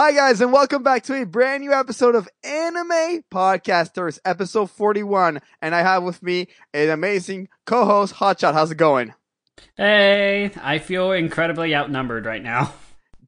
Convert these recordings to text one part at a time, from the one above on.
Hi guys, and welcome back to a brand new episode of Anime Podcasters, episode 41. And I have with me an amazing co-host, Hotshot. How's it going? Hey, I feel incredibly outnumbered right now.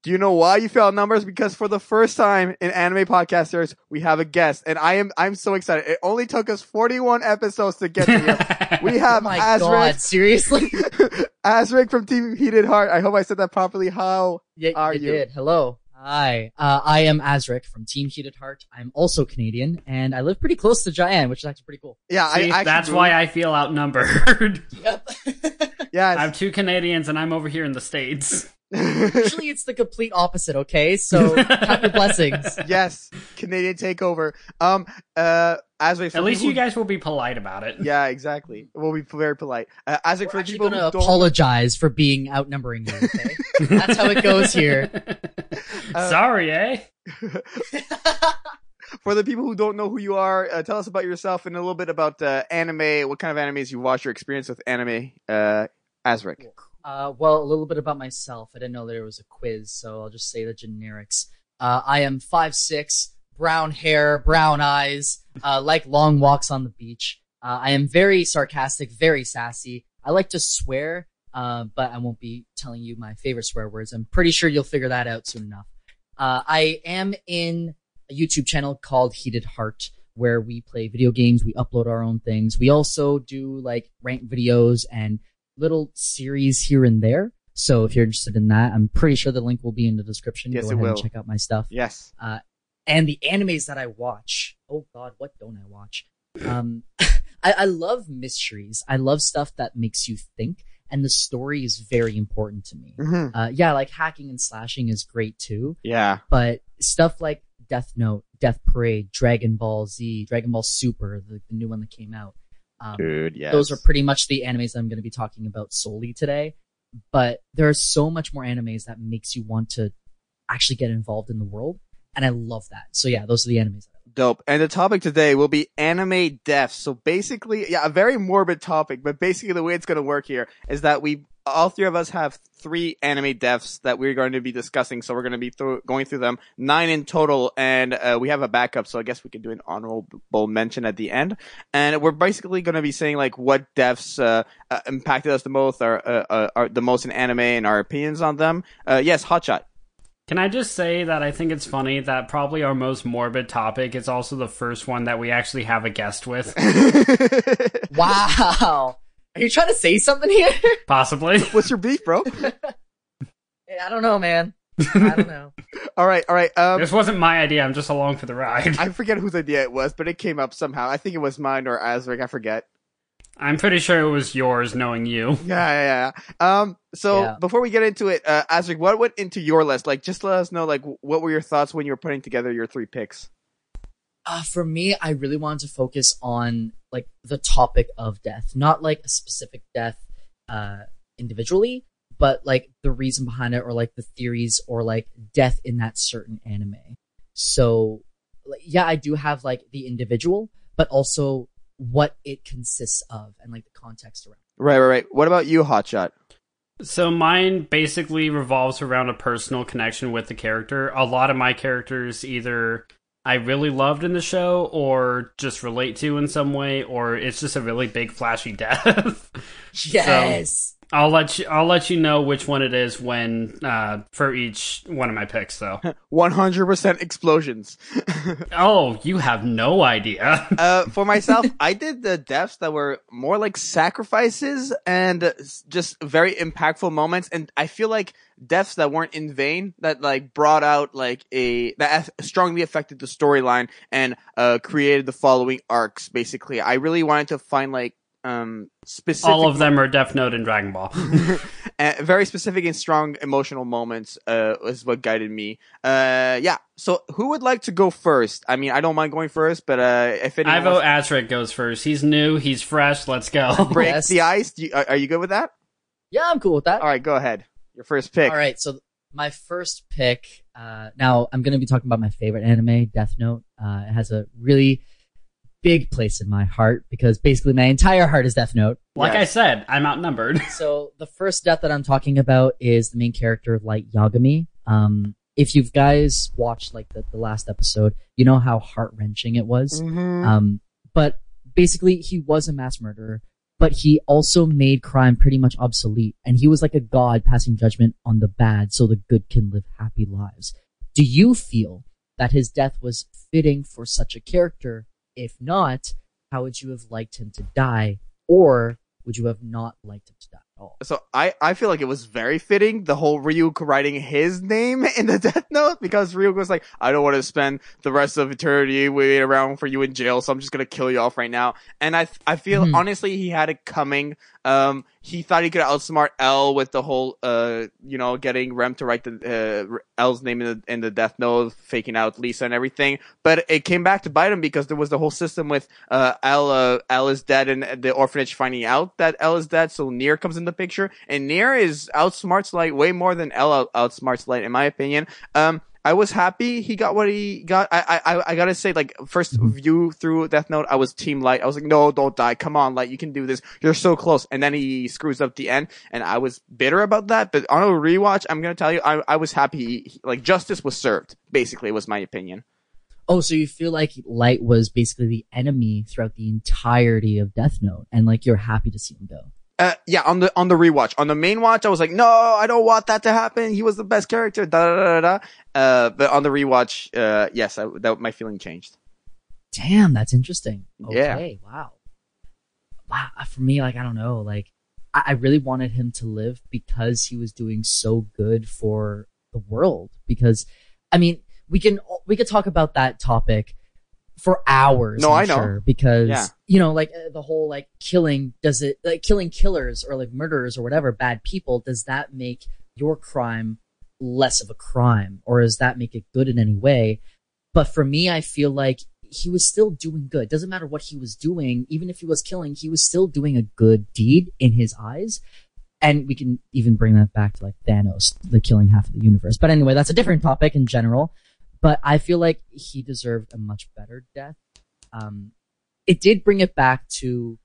Do you know why you feel numbers? Because for the first time in Anime Podcasters, we have a guest, and I am I'm so excited. It only took us 41 episodes to get here. We Oh have my god, seriously? Azric from Team Heated Heart. I hope I said that properly. How yeah, Are you you? did. Hello. Hi. Uh, I am Azric from Team Heated Heart. I'm also Canadian, and I live pretty close to Giant, which is actually pretty cool. Yeah, I See, actually that's moved- why I feel outnumbered. Yep. Yeah, I have two Canadians and I'm over here in the States. Actually, it's the complete opposite, okay? So, count your blessings. yes, Canadian takeover. Um, uh, Azric. for At least people you guys will be polite about it. Yeah, exactly. We'll be very polite. Uh, Azric, We're for actually people gonna don't, apologize for being outnumbering you, okay? That's how it goes here. Uh, Sorry, eh? for the people who don't know who you are, uh, tell us about yourself and a little bit about uh, anime. What kind of animes you watch? Your experience with anime, uh, Azric. Uh, well, a little bit about myself. I didn't know there was a quiz, so I'll just say the generics. Uh, I am five six, brown hair, brown eyes, uh, like long walks on the beach. Uh, I am very sarcastic, very sassy. I like to swear, uh, but I won't be telling you my favorite swear words. I'm pretty sure you'll figure that out soon enough. Uh, I am in a YouTube channel called Heated Heart, where we play video games. We upload our own things. We also do like rank videos and little series here and there. So if you're interested in that, I'm pretty sure the link will be in the description. Yes, Go it ahead and will. check out my stuff. Yes. And the animes that I watch. Oh God, what don't I watch? Um, I, I love mysteries. I love stuff that makes you think, and the story is very important to me. hmm Uh, yeah, like hacking and slashing is great too, Yeah. but stuff like Death Note, Death Parade, Dragon Ball Z, Dragon Ball Super, the, the new one that came out. Um, Dude, yes. those are pretty much the animes I'm going to be talking about solely today. But there are so much more animes that makes you want to actually get involved in the world, and I love that. So yeah, those are the animes. That I love. Dope. And the topic today will be anime deaths. So basically, yeah, a very morbid topic, but basically the way it's going to work here is that we, all three of us have three anime deaths that we're going to be discussing. So we're going to be through, going through them, nine in total, and uh, we have a backup. So I guess we could do an honorable mention at the end. And we're basically going to be saying like what deaths uh, uh, impacted us the most, or uh, uh, are the most in anime, and our opinions on them. Uh, yes, Hotshot. Can I just say that I think it's funny that probably our most morbid topic is also the first one that we actually have a guest with? Wow, are you trying to say something here? Possibly. What's your beef, bro? I don't know, man. I don't know. all right, all right. Um, This wasn't my idea, I'm just along for the ride. I forget whose idea it was, but it came up somehow. I think it was mine or Azric. I forget. I'm pretty sure it was yours, knowing you. Yeah, yeah, yeah. Um, so Yeah. before we get into it, uh, Azric, what went into your list? Like, just let us know, like, what were your thoughts when you were putting together your three picks? Uh, for me, I really wanted to focus on like the topic of death, not like a specific death uh, individually, but like the reason behind it, or like the theories, or like death in that certain anime. So, like, yeah, I do have like the individual, but also what it consists of and like the context around. Right, right, right. What about you, Hotshot? So mine basically revolves around a personal connection with the character. A lot of my characters either I really loved in the show or just relate to in some way or it's just a really big flashy death. Yes. I'll let you I'll let you know which one it is when uh for each one of my picks though. One hundred percent explosions. oh, you have no idea. uh, for myself, I did the deaths that were more like sacrifices and just very impactful moments. And I feel like deaths that weren't in vain, that like brought out like a, that strongly affected the storyline and, uh, created the following arcs, basically. I really wanted to find like, um, specific. All of them are Death Note and Dragon Ball. very specific and strong emotional moments uh, is what guided me. Uh, yeah. So who would like to go first? I mean, I don't mind going first, but uh, if anyone I vote wants Azric goes first. He's new, he's fresh, let's go. break Yes. the ice, do you, are, are you good with that? Yeah, I'm cool with that. All right, go ahead. Your first pick. All right, so my first pick. Uh, now I'm going to be talking about my favorite anime, Death Note. Uh, it has a really big place in my heart because basically my entire heart is Death Note. Like I said, I'm outnumbered. So the first death that I'm talking about is the main character, Light Yagami. Um, if you guys watched like the, the last episode, you know how heart wrenching it was. Mhm. Um, but basically, he was a mass murderer, but he also made crime pretty much obsolete, and he was like a god passing judgment on the bad, so the good can live happy lives. Do you feel that his death was fitting for such a character? If not, how would you have liked him to die, or would you have not liked him to die at all? So I, I feel like it was very fitting, the whole Ryuk writing his name in the death note, because Ryuk was like, I don't want to spend the rest of eternity waiting around for you in jail, so I'm just gonna kill you off right now. And I, I feel, Mhm. honestly, he had it coming. Um, he thought he could outsmart L with the whole, uh, you know, getting Rem to write the, uh, L's name in the, in the death note, faking out Misa and everything. But it came back to bite him because there was the whole system with, uh, L, uh, L is dead and the orphanage finding out that L is dead. So Near comes in the picture and Near is outsmarts Light way more than L outsmarts Light, in my opinion. Um, I was happy he got what he got. I, I, I- gotta say, like, first Mhm. view through Death Note, I was Team Light. I was like, no, don't die. Come on, Light, you can do this. You're so close. And then he screws up the end, and I was bitter about that. But on a rewatch, I'm gonna tell you, I, I was happy. He- like, justice was served. Basically, was my opinion. Oh, so you feel like Light was basically the enemy throughout the entirety of Death Note, and like you're happy to see him go. Uh, yeah, on the on the rewatch, on the main watch, I was like, no, I don't want that to happen. He was the best character. Da da da da. Uh, but on the rewatch, uh, yes, I, that my feeling changed. Damn, that's interesting. Yeah. Okay, wow. Wow, uh, for me, like I don't know, like I, I really wanted him to live because he was doing so good for the world. Because, I mean, we can we could talk about that topic for hours. No, I'm I know. sure, because Yeah. you know, like uh, the whole like killing does it like killing killers or like murderers or whatever bad people does that make your crime less of a crime or does that make it good in any way? But for me, I feel like he was still doing good. Doesn't matter what he was doing, even if he was killing, he was still doing a good deed in his eyes. And we can even bring that back to like Thanos, the killing half of the universe. But anyway, that's a different topic in general. But I feel like he deserved a much better death. Um, it did bring it back to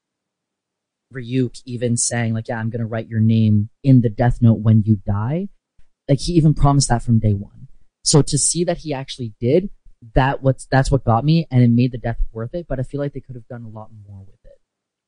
Ryuk even saying like, yeah, I'm going to write your name in the death note when you die. Like he even promised that from day one. So to see that he actually did, that what's that's what got me, and it made the death worth it. But I feel like they could have done a lot more with it.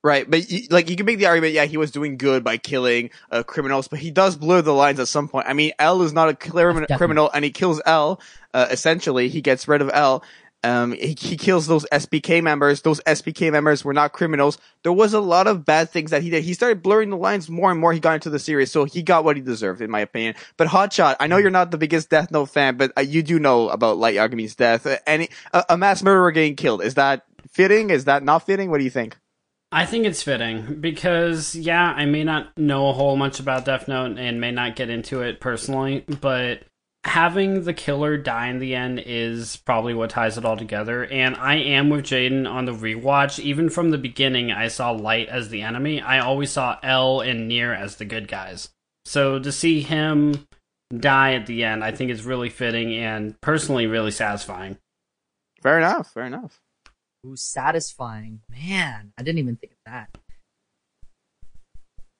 Right, but like you can make the argument, yeah, he was doing good by killing uh, criminals, but he does blur the lines at some point. I mean, L is not a clear criminal, and he kills L. Uh, essentially, he gets rid of L. Um, he, he kills those SPK members. Those SPK members were not criminals. There was a lot of bad things that he did. He started blurring the lines more and more. He got into the series, so he got what he deserved, in my opinion. But Hotshot, I know you're not the biggest Death Note fan, but uh, you do know about Light Yagami's death. Uh, any a mass murderer getting killed is that fitting? Is that not fitting? What do you think? I think it's fitting because, yeah, I may not know a whole much about Death Note and may not get into it personally, but having the killer die in the end is probably what ties it all together. And I am with Jaden on the rewatch. Even from the beginning, I saw Light as the enemy. I always saw L and Near as the good guys. So to see him die at the end, I think is really fitting and personally really satisfying. Fair enough. Fair enough. Ooh, satisfying, man! I didn't even think of that.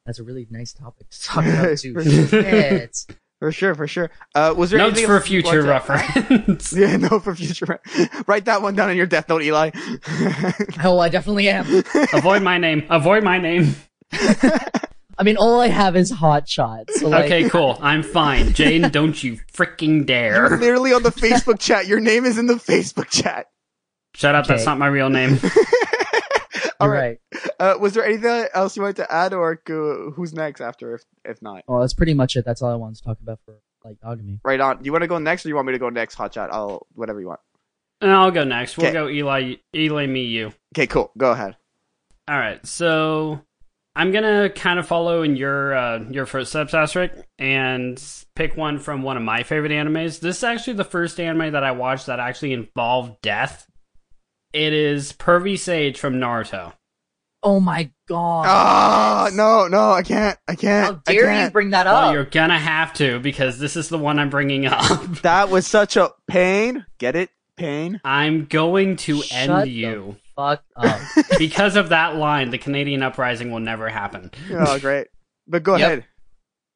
That's a really nice topic to talk about too. Shit. For sure, for sure. Uh, was there Notes for future reference. Yeah, no, for future. Write that one down in your death note, Eli. Oh, I definitely am. Avoid my name. Avoid my name. I mean, all I have is hot shots. So like, Okay, cool. I'm fine. Jane, don't you freaking dare. You're literally on the Facebook chat. Your name is in the Facebook chat. Shut up, that's not my real name. All right. right. Uh, was there anything else you wanted to add, or go, who's next after? If if not, Well, that's pretty much it. That's all I wanted to talk about for Light Yagami. right on. Do you want to go next, or you want me to go next? Hotshot? I'll whatever you want. And I'll go next. We'll Okay. go Eli, Eli, me, you. Okay, cool. Go ahead. All right, so I'm gonna kind of follow in your uh, your footsteps, Azric, and pick one from one of my favorite animes. This is actually the first anime that I watched that actually involved death. It is Pervy Sage from Naruto. Oh my god! Ah, no, no, I can't. I can't. How I dare you can't. bring that Well, up? you're gonna have to because this is the one I'm bringing up. That was such a pain. Get it? Pain. I'm going to Shut end the you Fuck up. because of that line. The Canadian uprising will never happen. Oh, great. But go Yep. ahead.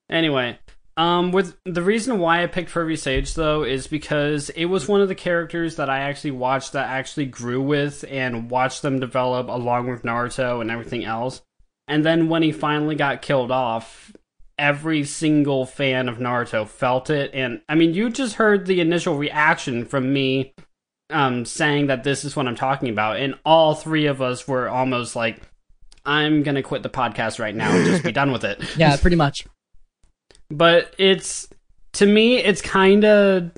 Anyway, Um, with the reason why I picked Pervy Sage though is because it was one of the characters that I actually watched that actually grew with and watched them develop along with Naruto and everything else. And then when he finally got killed off, every single fan of Naruto felt it. And I mean, you just heard the initial reaction from me um, saying that this is what I'm talking about, and all three of us were almost like, "I'm gonna quit the podcast right now and just be done with it." Yeah, pretty much. But it's to me it's kind of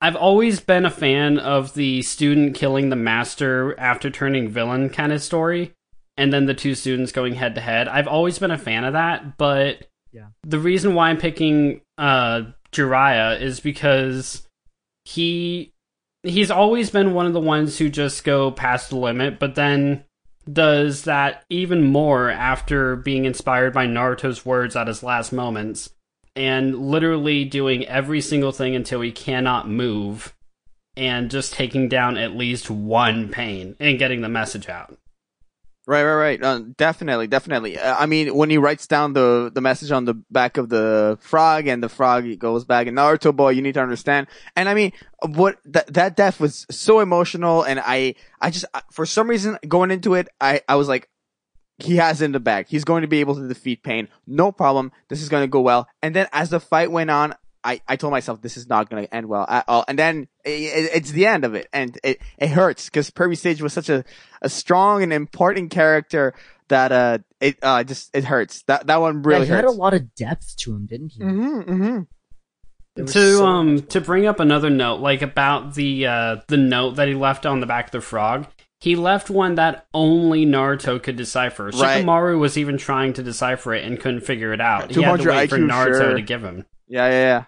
I've always been a fan of the student killing the master after turning villain kind of story and then the two students going head to head. I've always been a fan of that, but Yeah. the reason why I'm picking uh Jiraiya is because he he's always been one of the ones who just go past the limit, but then does that even more after being inspired by Naruto's words at his last moments and literally doing every single thing until he cannot move and just taking down at least one pain and getting the message out. Right, right, right. Uh, definitely, definitely. Uh, I mean, when he writes down the the message on the back of the frog, and the frog goes back, and Naruto boy, you need to understand. And I mean, what that that death was so emotional, and I I just for some reason going into it, I I was like, he has in the bag. He's going to be able to defeat Pain, no problem. This is going to go well. And then as the fight went on, I, I told myself this is not going to end well at all. And then i i it's the end of it, and it it hurts because Pervy Sage was such a a strong and important character that uh it uh just it hurts. That that one really yeah, he had a lot of depth to him, didn't he? Mm-hmm, mm-hmm. To so um to bring up another note like about the uh the note that he left on the back of the frog he left one that only Naruto could decipher. Right. Shikamaru was even trying to decipher it and couldn't figure it out. He had to 200 wait for Naruto sure. to give him. Yeah, yeah, yeah.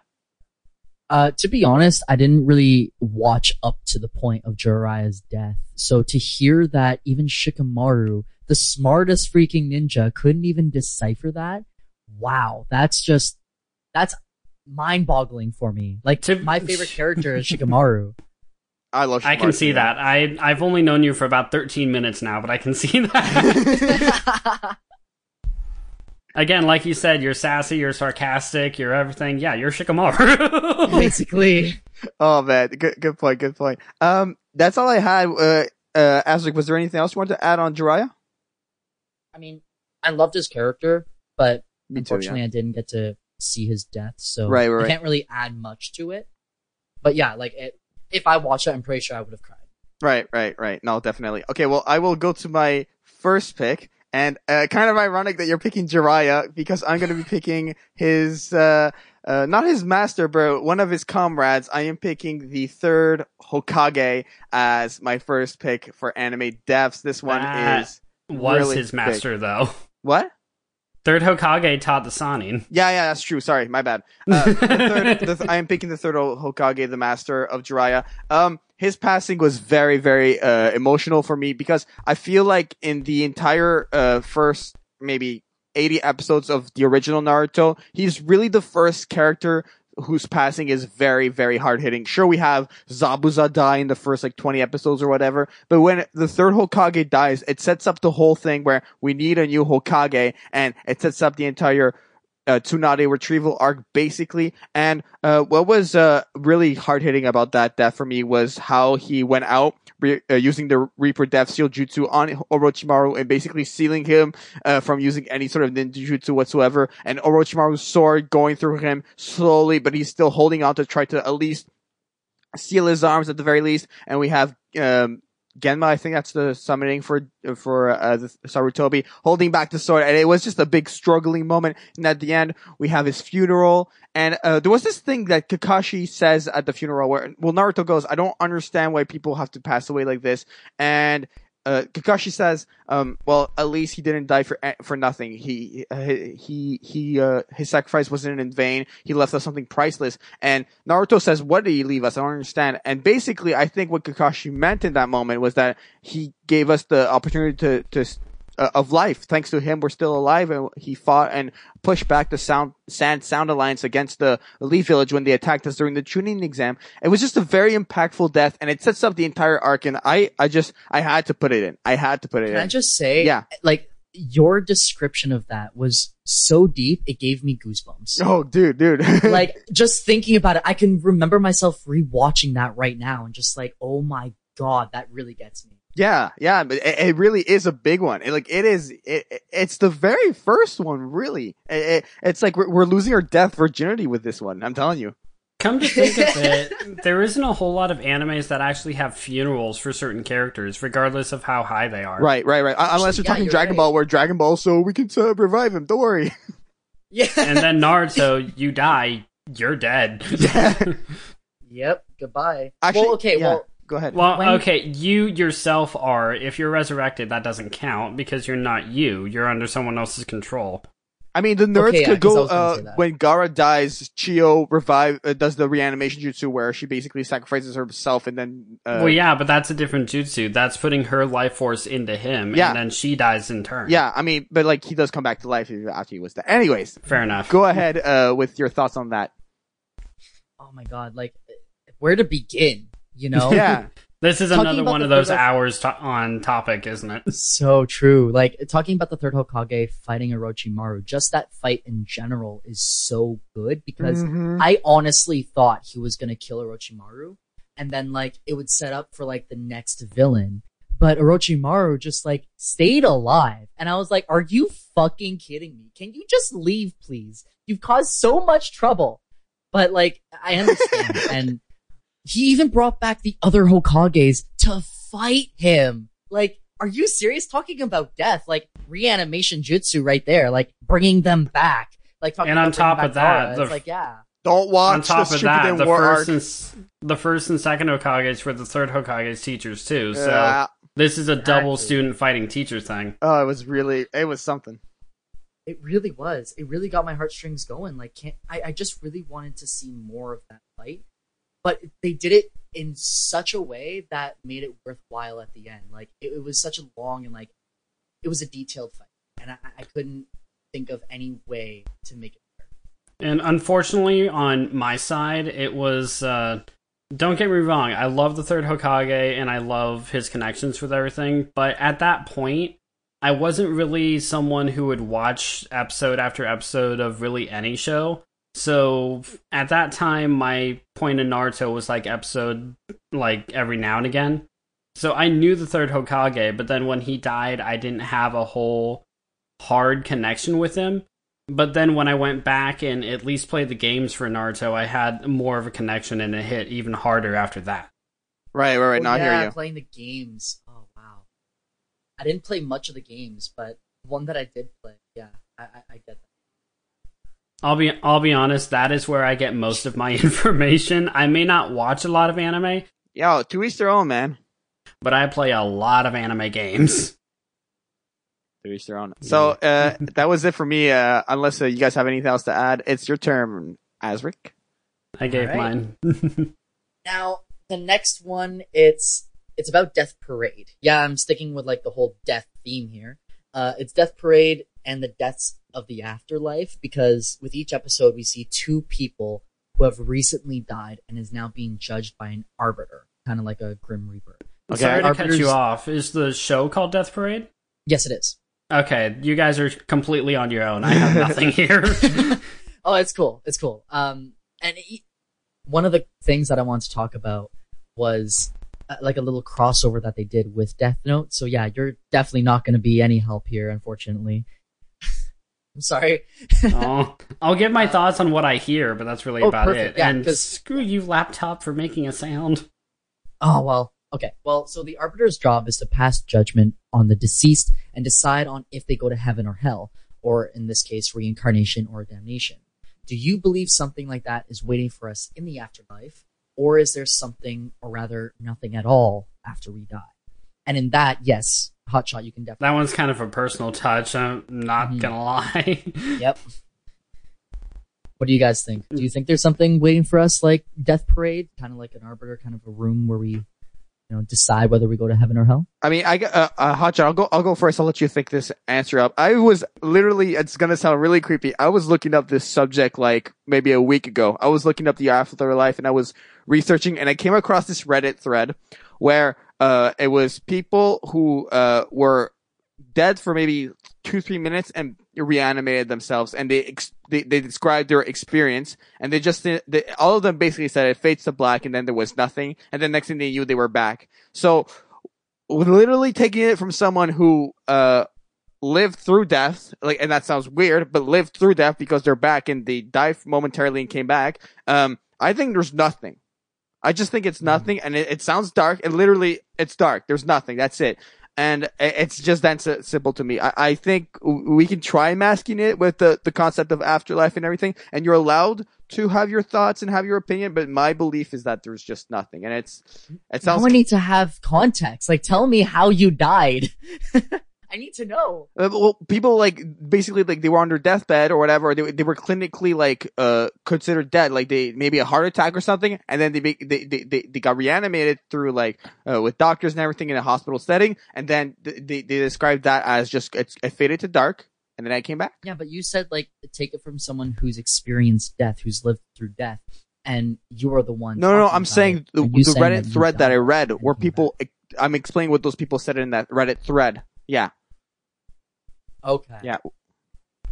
Uh, to be honest, I didn't really watch up to the point of Jiraiya's death. So to hear that even Shikamaru, the smartest freaking ninja, couldn't even decipher that, wow, that's just, that's mind boggling for me. Like, To- my favorite character is Shikamaru. I love. I can see that. I I've only known you for about 13 minutes now, but I can see that. Again, like you said, you're sassy, you're sarcastic, you're everything. Yeah, you're Shikamaru. Basically. Oh man, good good point, good point. Um, that's all I had. Uh, uh, Azric, was there anything else you wanted to add on Jiraiya? I mean, I loved his character, but Me too. unfortunately I didn't get to see his death, so Right, right, I right. can't really add much to it. But yeah, like, it, if I watched it, I'm pretty sure I would have cried. Right, right, right. No, definitely. Okay, well, I will go to my first pick, and uh, kind of ironic that you're picking Jiraiya because I'm going to be picking his, uh, uh, not his master, but one of his comrades. I am picking the third Hokage as my first pick for anime devs. This one That is was really his big. master, though. what? Third Hokage taught the Sannin. Yeah, yeah, that's true. Sorry, my bad. Uh, the third, the th- I am picking the third Hokage, the master of Jiraiya. Um, his passing was very, very uh, emotional for me because I feel like in the entire uh, first maybe 80 episodes of the original Naruto, he's really the first character whose passing is very, very hard hitting. Sure, we have Zabuza die in the first like 20 episodes or whatever, but when the third Hokage dies, it sets up the whole thing where we need a new Hokage and it sets up the entire uh, Tsunade retrieval arc basically. And uh, what was uh, really hard hitting about that death for me was how he went out re- uh, using the Reaper Death Seal Jutsu on Orochimaru and basically sealing him uh, from using any sort of ninjutsu whatsoever. And Orochimaru's sword going through him slowly, but he's still holding on to try to at least seal his arms at the very least. And we have um, Genma, I think that's the summoning for for uh, Sarutobi, holding back the sword, and it was just a big struggling moment. And at the end, we have his funeral, and uh, there was this thing that Kakashi says at the funeral, where well Naruto goes, "I don't understand why people have to pass away like this," and uh, Kakashi says, um, "Well, at least he didn't die for for nothing. He he he uh, his sacrifice wasn't in vain. He left us something priceless." And Naruto says, "What did he leave us? I don't understand." And basically, I think what Kakashi meant in that moment was that he gave us the opportunity to to uh, of life. Thanks to him, we're still alive, and he fought and pushed back the sound sand sound alliance against the Leaf Village when they attacked us during the Chunin exam. It was just a very impactful death, and it sets up the entire arc. And I I just I had to put it in. I had to put it Can in. I just say, Yeah. like, your description of that was so deep, it gave me goosebumps. Oh, dude, dude. like just thinking about it, I can remember myself rewatching that right now and just like, oh my god, that really gets me. Yeah, yeah, but it, it really is a big one. It, like it is, it, it- it's the very first one, really. It, it- it's like we're, we're losing our death virginity with this one. I'm telling you. Come to think of it, there isn't a whole lot of animes that actually have funerals for certain characters, regardless of how high they are. Right, right, right. Uh, Unless you're Yeah, talking you're Dragon right. Ball, where Dragon Ball, so we can uh, revive him. Don't worry. Yeah. And then Naruto, you die, you're dead. Yeah. yep. Goodbye. Actually, well, okay. yeah. Well, Go ahead. well, When- okay, you yourself are. If you're resurrected, that doesn't count because you're not you. You're under someone else's control. I mean, the nerds Okay, yeah, could 'cause I go uh, when Gaara dies. Chiyo revive uh, does the reanimation jutsu where she basically sacrifices herself and then. Uh, well, yeah, but that's a different jutsu. That's putting her life force into him, Yeah. and then she dies in turn. yeah, I mean, but like he does come back to life after he was dead. Anyways, Fair enough. go ahead uh, with your thoughts on that. oh my god, like where to begin? You know? Yeah, This is Talking another one of those third- hours to- on topic, isn't it? So true. Like talking about the third Hokage fighting Orochimaru, just that fight in general is so good because Mhm. I honestly thought he was gonna kill Orochimaru, and then like it would set up for like the next villain. But Orochimaru just like stayed alive, and I was like, "Are you fucking kidding me? Can you just leave, please? You've caused so much trouble." But like, I understand, and he even brought back the other Hokages to fight him. Like, are you serious? Talking about death, like reanimation jutsu, right there, like bringing them back. Like, talking And on about top of that, Gaara, the it's like, yeah. don't watch on top the of that, Shippuden the War first and the first and second Hokages were the third Hokage's teachers too. So Uh, this is a double student fighting teacher thing. oh, it was really, it was something. It really was. It really got my heartstrings going. Like, can't I? I just really wanted to see more of that fight, but they did it in such a way that made it worthwhile at the end. Like, it, it was such a long and like, it was a detailed fight, and I, I couldn't think of any way to make it better. And unfortunately, on my side, it was. Uh, don't get me wrong, I love the third Hokage and I love his connections with everything, but at that point, I wasn't really someone who would watch episode after episode of really any show. So at that time, my point in Naruto was like episode, like every now and again. So I knew the third Hokage, but then when he died, I didn't have a whole hard connection with him. But then when I went back and at least played the games for Naruto, I had more of a connection and it hit even harder after that. Right, right, right. Oh, now I yeah, hear you. playing the games. Oh wow, I didn't play much of the games, but one that I did play, yeah, I, I, I get that. I'll be I'll be honest, that is where I get most of my information. I may not watch a lot of anime, Yo, to each their own, man. but I play a lot of anime games. To each their own. So uh, that was it for me. Uh, unless uh, you guys have anything else to add, it's your turn, Azric. I gave Alright. mine. Now, the next one, it's it's about Death Parade. Yeah, I'm sticking with like the whole death theme here. Uh, it's Death Parade and the deaths of the afterlife because with each episode we see two people who have recently died and is now being judged by an arbiter, kind of like a Grim Reaper. Okay. Sorry to cut you off. Is the show called Death Parade? Yes, it is. Okay, you guys are completely on your own. I have nothing here. oh, it's cool. It's cool. Um, and e one of the things that I want to talk about was uh, like a little crossover that they did with Death Note. So yeah, you're definitely not going to be any help here, unfortunately. I'm sorry. oh, I'll give my thoughts on what I hear, but that's really Oh, about perfect. it. Yeah, and 'cause- screw you, laptop, for making a sound. Oh well. Okay. Well, so the arbiter's job is to pass judgment on the deceased and decide on if they go to heaven or hell, or in this case, reincarnation or damnation. Do you believe something like that is waiting for us in the afterlife, or is there something, or rather, nothing at all after we die? And in that, yes, hotshot, you can definitely. That one's kind of a personal touch. I'm not Mhm. gonna lie. Yep. What do you guys think? Do you think there's something waiting for us, like Death Parade, kind of like an arbiter, kind of a room where we, you know, decide whether we go to heaven or hell? I mean, I got uh, uh, Hotshot. I'll go. I'll go first. I'll let you think this answer up. I was literally. It's gonna sound really creepy. I was looking up this subject like maybe a week ago. I was looking up the afterlife and I was researching, and I came across this Reddit thread where uh it was people who uh were dead for maybe two three minutes and reanimated themselves, and they ex- they, they described their experience, and they just they, all of them basically said it fades to black, and then there was nothing, and then next thing they knew they were back. So literally taking it from someone who uh lived through death, like, and that sounds weird, but lived through death because they're back and they died momentarily and came back. Um, I think there's nothing. I just think it's nothing, and it, it sounds dark. And literally, it's dark. There's nothing. That's it. And it's just that simple to me. I, I think we can try masking it with the, the concept of afterlife and everything, and you're allowed to have your thoughts and have your opinion. But my belief is that there's just nothing, and it's it sounds I need to have context. Like, tell me how you died. I need to know. Uh, well, people like basically like they were on their deathbed or whatever. They they were clinically like uh considered dead, like they maybe a heart attack or something, and then they be, they, they they they got reanimated through like uh, with doctors and everything in a hospital setting, and then th- they they described that as just it's it faded to dark, and then I came back. Yeah, but you said like take it from someone who's experienced death, who's lived through death, and you are the one. No, no, no I'm saying it, the, the saying Reddit you thread that I read, where came people I'm explaining what those people said in that Reddit thread. Yeah, back. Okay. yeah.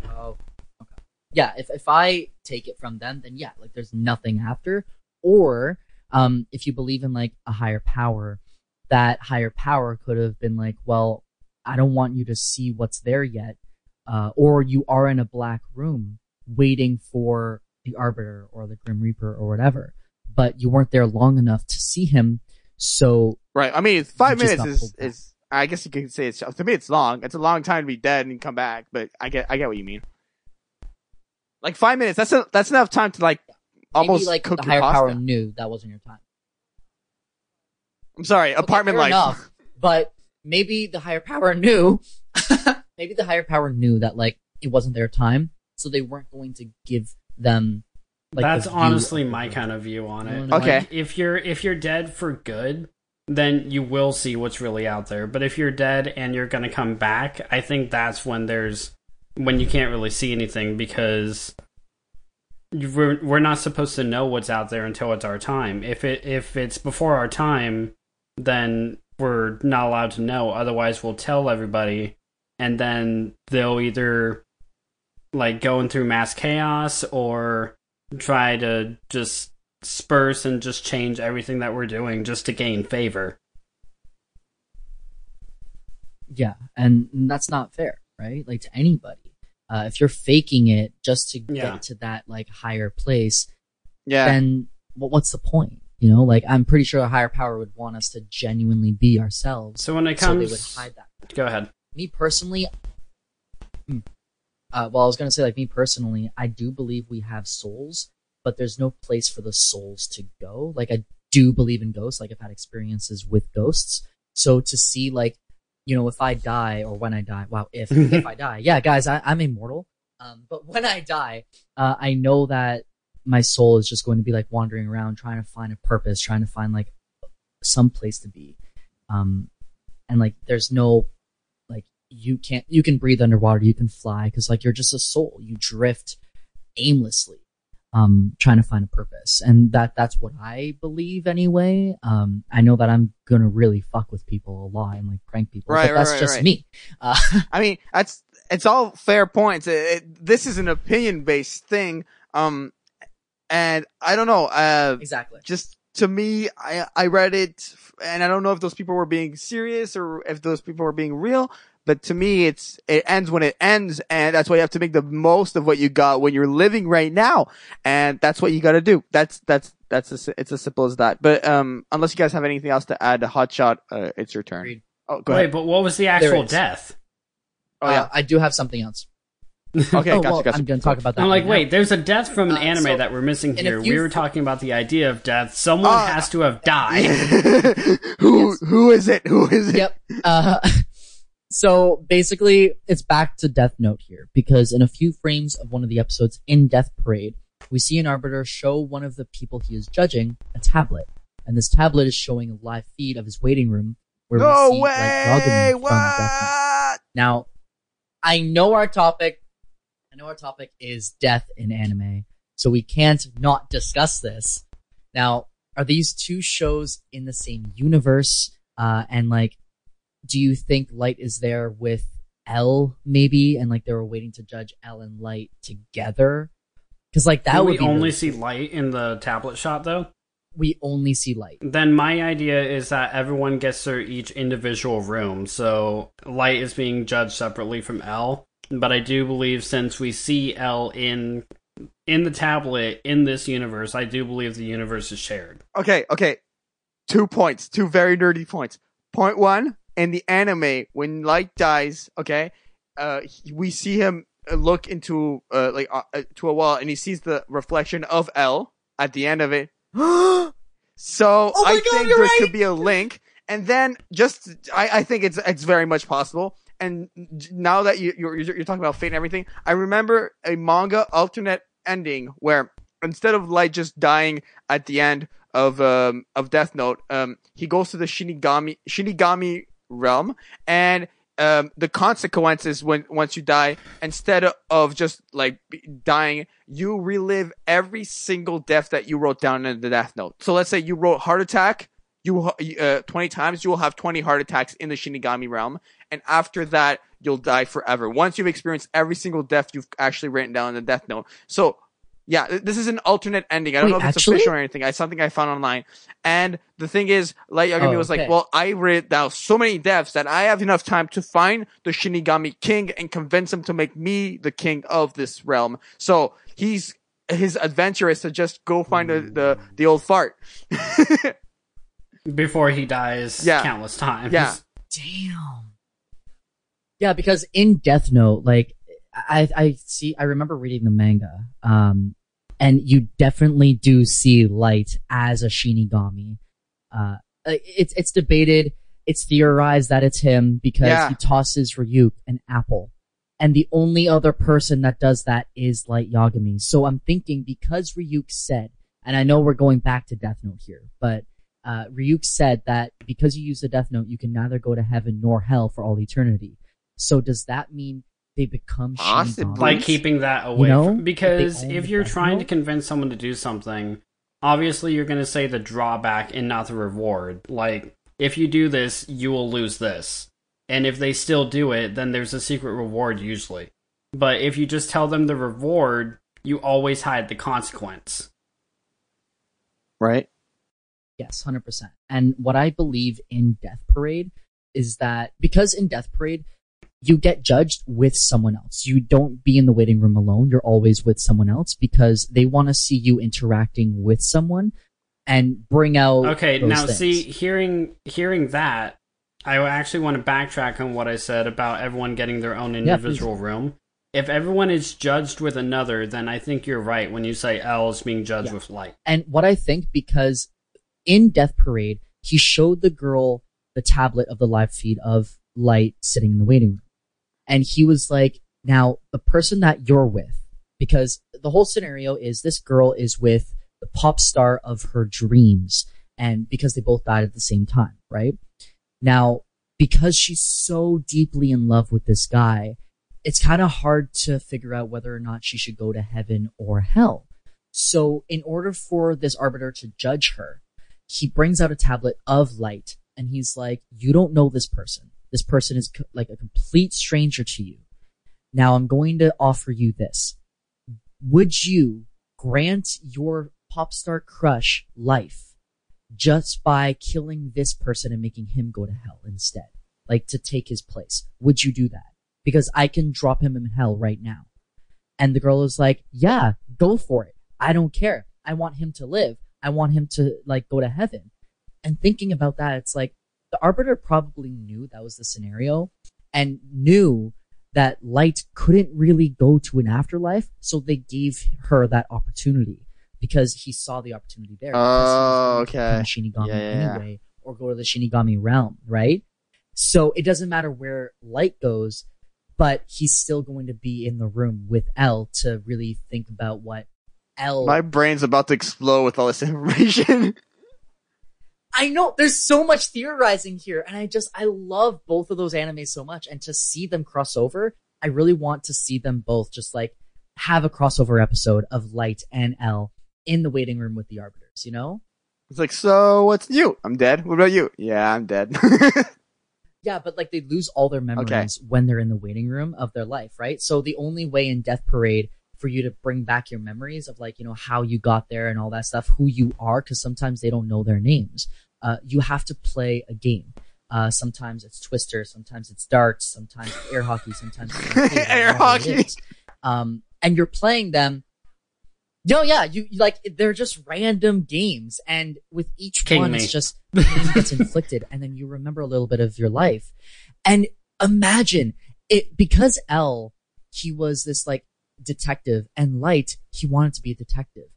Oh. Okay. Yeah. If if I take it from them, then yeah, like there's nothing after. Or um, if you believe in like a higher power, that higher power could have been like, well, I don't want you to see what's there yet. Uh, or you are in a black room waiting for the Arbiter or the Grim Reaper or whatever, but you weren't there long enough to see him. So Right. I mean, five minutes is is. I guess you could say it's to me it's long. It's a long time to be dead and come back, but I get I get what you mean. Like five minutes. That's a, that's enough time to like almost maybe like cook the your higher pasta. power knew that wasn't your time. I'm sorry, Okay, apartment fair life. enough, but maybe the higher power knew. maybe the higher power knew that like it wasn't their time, so they weren't going to give them. Like, That's honestly my kind of view on it. No, no, Okay. Like, if you're if you're dead for good, then you will see what's really out there. But if you're dead and you're gonna come back, I think that's when there's when you can't really see anything because we're we're not supposed to know what's out there until it's our time. If it if it's before our time, then we're not allowed to know. Otherwise, we'll tell everybody, and then they'll either like going through mass chaos or try to just spurse and just change everything that we're doing just to gain favor. Yeah, and that's not fair, right? Like to anybody. Uh, if you're faking it just to Yeah. get to that like higher place, Yeah. then what, what's the point? You know, like I'm pretty sure a higher power would want us to genuinely be ourselves. So when it so they would hide that. go ahead. me personally Hmm. uh, well i was going to say like me personally i do believe we have souls but there's no place for the souls to go. Like i do believe in ghosts. Like i've had experiences with ghosts. So to see like you know if i die or when i die wow if if i die. Yeah guys I, i'm immortal. Um, but when i die uh, i know that my soul is just going to be like wandering around trying to find a purpose trying to find like some place to be. Um, and like there's no like you can't you can breathe underwater you can fly because like you're just a soul. You drift aimlessly um trying to find a purpose and that that's what i believe anyway um i know that i'm gonna really fuck with people a lot and like prank people Right, but right, that's right, just right. me uh I mean, that's it's all fair points. It, it, this is an opinion based thing. Um, and I don't know. Uh, exactly just to me, I I read it, and I don't know if those people were being serious or if those people were being real. But to me, it's it ends when it ends, and that's why you have to make the most of what you got when you're living right now, and that's what you got to do. That's that's that's as, it's as simple as that. But um, unless you guys have anything else to add, Hotshot, uh, it's your turn. Agreed. Oh, go Wait, ahead. but what was the actual death? Oh yeah. Uh, i do have something else Okay, oh, gotcha, well, gotcha. i'm gonna talk about that I'm like, right now. wait, there's a death from an Uh, anime so, that we're missing here. We were f- talking about the idea of death. Someone Uh, has to have died. who Yes. who is it? Who is it? yep. Uh, so basically, it's back to Death Note here because in a few frames of one of the episodes in Death Parade, we see an arbiter show one of the people he is judging a tablet, and this tablet is showing a live feed of his waiting room where No we see like way! From Death Note. Now, I know our topic. I know our topic is death in anime, so we can't not discuss this. Now, are these two shows in the same universe? Uh, and like, do you think Light is there with L maybe, and like they were waiting to judge L and Light together. Because like that Do would we be only really see cool. light in the tablet shot though? we only see Light. Then my idea is that everyone gets their each individual room. So light is being judged separately from L. But I do believe since we see L in in the tablet in this universe, I do believe the universe is shared. Okay, okay. Two points. Two very nerdy points. Point one, in the anime, when Light dies, okay, uh, we see him uh, look into uh, like uh, uh, to a wall, and he sees the reflection of L at the end of it. so Oh I God, think there right! could be a link, and then just I, I think it's it's very much possible. And now that you, you're you're talking about fate and everything, I remember a manga alternate ending where instead of Light just dying at the end of um of Death Note, um he goes to the Shinigami Shinigami realm and um the consequences when once you die instead of just like dying you relive every single death that you wrote down in the Death Note. So let's say you wrote heart attack you uh, 20 times you will have 20 heart attacks in the Shinigami realm and after that you'll die forever once you've experienced every single death you've actually written down in the Death Note. So yeah, this is an alternate ending. I don't Wait, know if it's actually? official or anything. It's something I found online. And the thing is, Light Yagami Oh, was like, okay. well, I read down so many deaths that I have enough time to find the Shinigami king and convince him to make me the king of this realm. So he's, his adventure is to just go find the, the, the old fart. Before he dies Yeah. countless times. Yeah. Damn. Yeah, because in Death Note, like I I see I remember reading the manga. Um and you definitely do see Light as a Shinigami. Uh it's it's debated, it's theorized that it's him because Yeah. he tosses Ryuk an apple. And the only other person that does that is Light Yagami. So I'm thinking because Ryuk said, and I know we're going back to Death Note here, but uh, Ryuk said that because you use the Death Note, you can neither go to heaven nor hell for all eternity. So does that mean they become Possibly. Shinigami? Like keeping that away. know, from- because if you're Death trying to convince someone to do something, obviously you're going to say the drawback and not the reward. Like, if you do this, you will lose this. And if they still do it, then there's a secret reward usually. But if you just tell them the reward, you always hide the consequence. right? Yes, 100%. And what I believe in Death Parade is that because in Death Parade, you get judged with someone else. You don't be in the waiting room alone. You're always with someone else because they want to see you interacting with someone and bring out. Okay, now things. see, hearing hearing that, I actually want to backtrack on what I said about everyone getting their own individual room. If everyone is judged with another, then I think you're right when you say L is being judged Yeah. with light. And what I think, because in Death Parade, he showed the girl the tablet of the live feed of Light sitting in the waiting room. And he was like, now the person that you're with, because the whole scenario is this girl is with the pop star of her dreams. And because they both died at the same time, right? Now, because she's so deeply in love with this guy, it's kind of hard to figure out whether or not she should go to heaven or hell. So, in order for this arbiter to judge her, he brings out a tablet of light and he's like, You don't know this person. This person is co- like a complete stranger to you. Now, I'm going to offer you this. Would you grant your pop star crush life just by killing this person and making him go to hell instead? Like to take his place? Would you do that? Because I can drop him in hell right now. And the girl is like, yeah, go for it. I don't care. I want him to live. I want him to like go to heaven. And thinking about that, it's like the arbiter probably knew that was the scenario and knew that light couldn't really go to an afterlife. So they gave her that opportunity because he saw the opportunity there. Oh, because he was going oh, to okay. Shinigami Yeah, yeah, yeah. anyway, or go to the Shinigami realm, right? So it doesn't matter where light goes, but he's still going to be in the room with L to really think about what L. My brain's about to explode with all this information. I know there's so much theorizing here, and I just I love both of those animes so much, and to see them cross over, I really want to see them both just like have a crossover episode of Light and L in the waiting room with the arbiters. You know? it's like, so what's new? I'm dead. What about you? Yeah, I'm dead. Yeah, but like they lose all their memories when they're in the waiting room of their life, right? So the only way in Death Parade for you to bring back your memories of like, you know, how you got there and all that stuff, who you are, because sometimes they don't know their names. Uh, you have to play a game. Uh, sometimes it's Twister, sometimes it's darts, sometimes it's air hockey, sometimes it's Air hockey. Um, and you're playing them. No, yeah, you like they're just random games, and with each King one, me. it's just it's inflicted, and then you remember a little bit of your life. And imagine it because L, he was this like detective, and Light, he wanted to be a detective.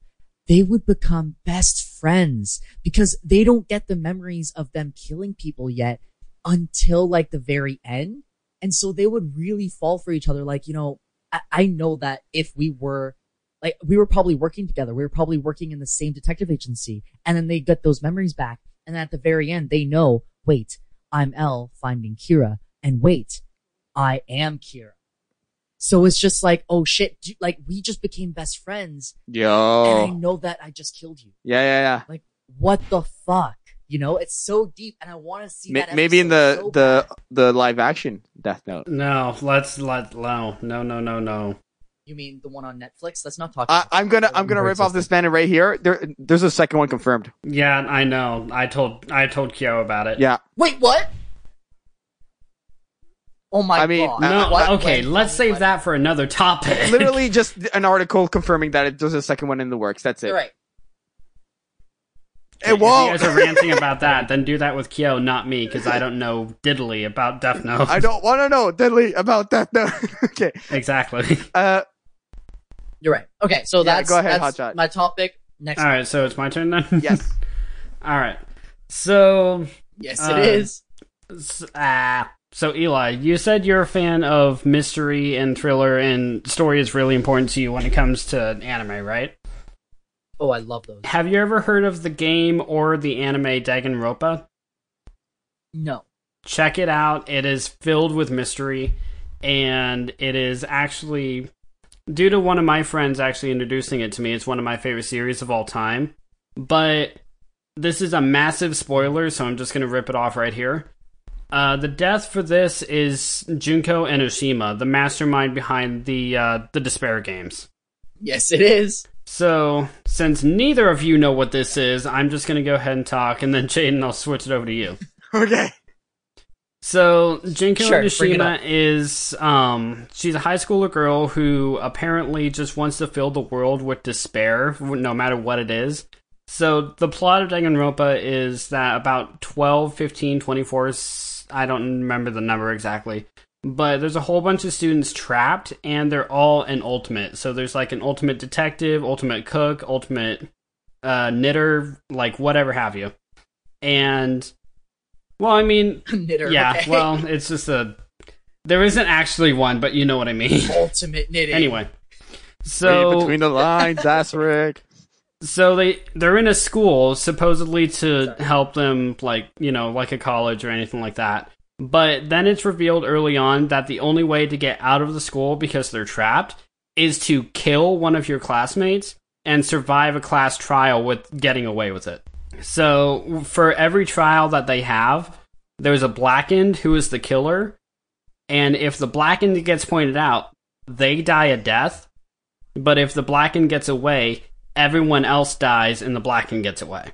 They would become best friends because they don't get the memories of them killing people yet until like the very end. And so they would really fall for each other. Like, you know, I, I know that if we were like, we were probably working together. We were probably working in the same detective agency. And then they get those memories back. And at the very end, they know, wait, I'm L finding Kira. And wait, I am Kira. So it's just like, oh shit, do- like we just became best friends. Yo. And I know that I just killed you. Yeah, yeah, yeah. Like, what the fuck? You know, it's so deep and I want to see Ma- that. Maybe in the so the bad. the live action Death Note. No, let's let no, no, no, no, no. You mean the one on Netflix? Let's not talk. I, about I'm gonna I'm gonna never rip off this banner right here. There, there's a second one confirmed. Yeah, I know. I told I told Kyo about it. Yeah, Wait, what? Oh my I mean, god! No, What? okay, When? let's save What? that for another topic. literally just an article confirming that it, there's a second one in the works. That's it. You're right. It If you won't. guys are ranting about that, then do that with Kyo, not me, because I don't know diddly about Death Note. I don't want to know diddly about Death Note. okay. exactly. Uh, You're right. Okay, so Yeah, that's go ahead, that's Hotshot. my topic. Next. All right, so it's my turn then. yes. All right. So, Yes, Uh, it is. s- ah, so Eli, you said you're a fan of mystery and thriller, and story is really important to you when it comes to anime, right? Oh, I love those. Have you ever heard of the game or the anime Danganronpa? No. check it out. It is filled with mystery, and it is actually due to one of my friends actually introducing it to me. It's one of my favorite series of all time. But this is a massive spoiler, so I'm just going to rip it off right here. Uh, the death for this is Junko Enoshima, the mastermind behind the uh, the Despair games. Yes, it is. So, since neither of you know what this is, I'm just going to go ahead and talk, and then Jaden, I'll switch it over to you. Okay. So Junko Sure, bring Nishima is um she's a high schooler girl who apparently just wants to fill the world with despair no matter what it is. So the plot of Danganronpa is that about 12, 15, 24 s- I don't remember the number exactly. But there's a whole bunch of students trapped and they're all an ultimate. So there's like an ultimate detective, ultimate cook, ultimate uh knitter, like whatever have you. And well, I mean, Knitter. yeah, okay. well, it's just a. There isn't actually one, but you know what I mean. ultimate knitting. anyway, Read so between the lines, asterisk. So they they're in a school supposedly to help them, like you know, like a college or anything like that. But then it's revealed early on that the only way to get out of the school because they're trapped is to kill one of your classmates and survive a class trial with getting away with it. So for every trial that they have, there's a blackened who is the killer, and if the blackened gets pointed out, they die a death. But if the blackened gets away, everyone else dies and the blackened gets away.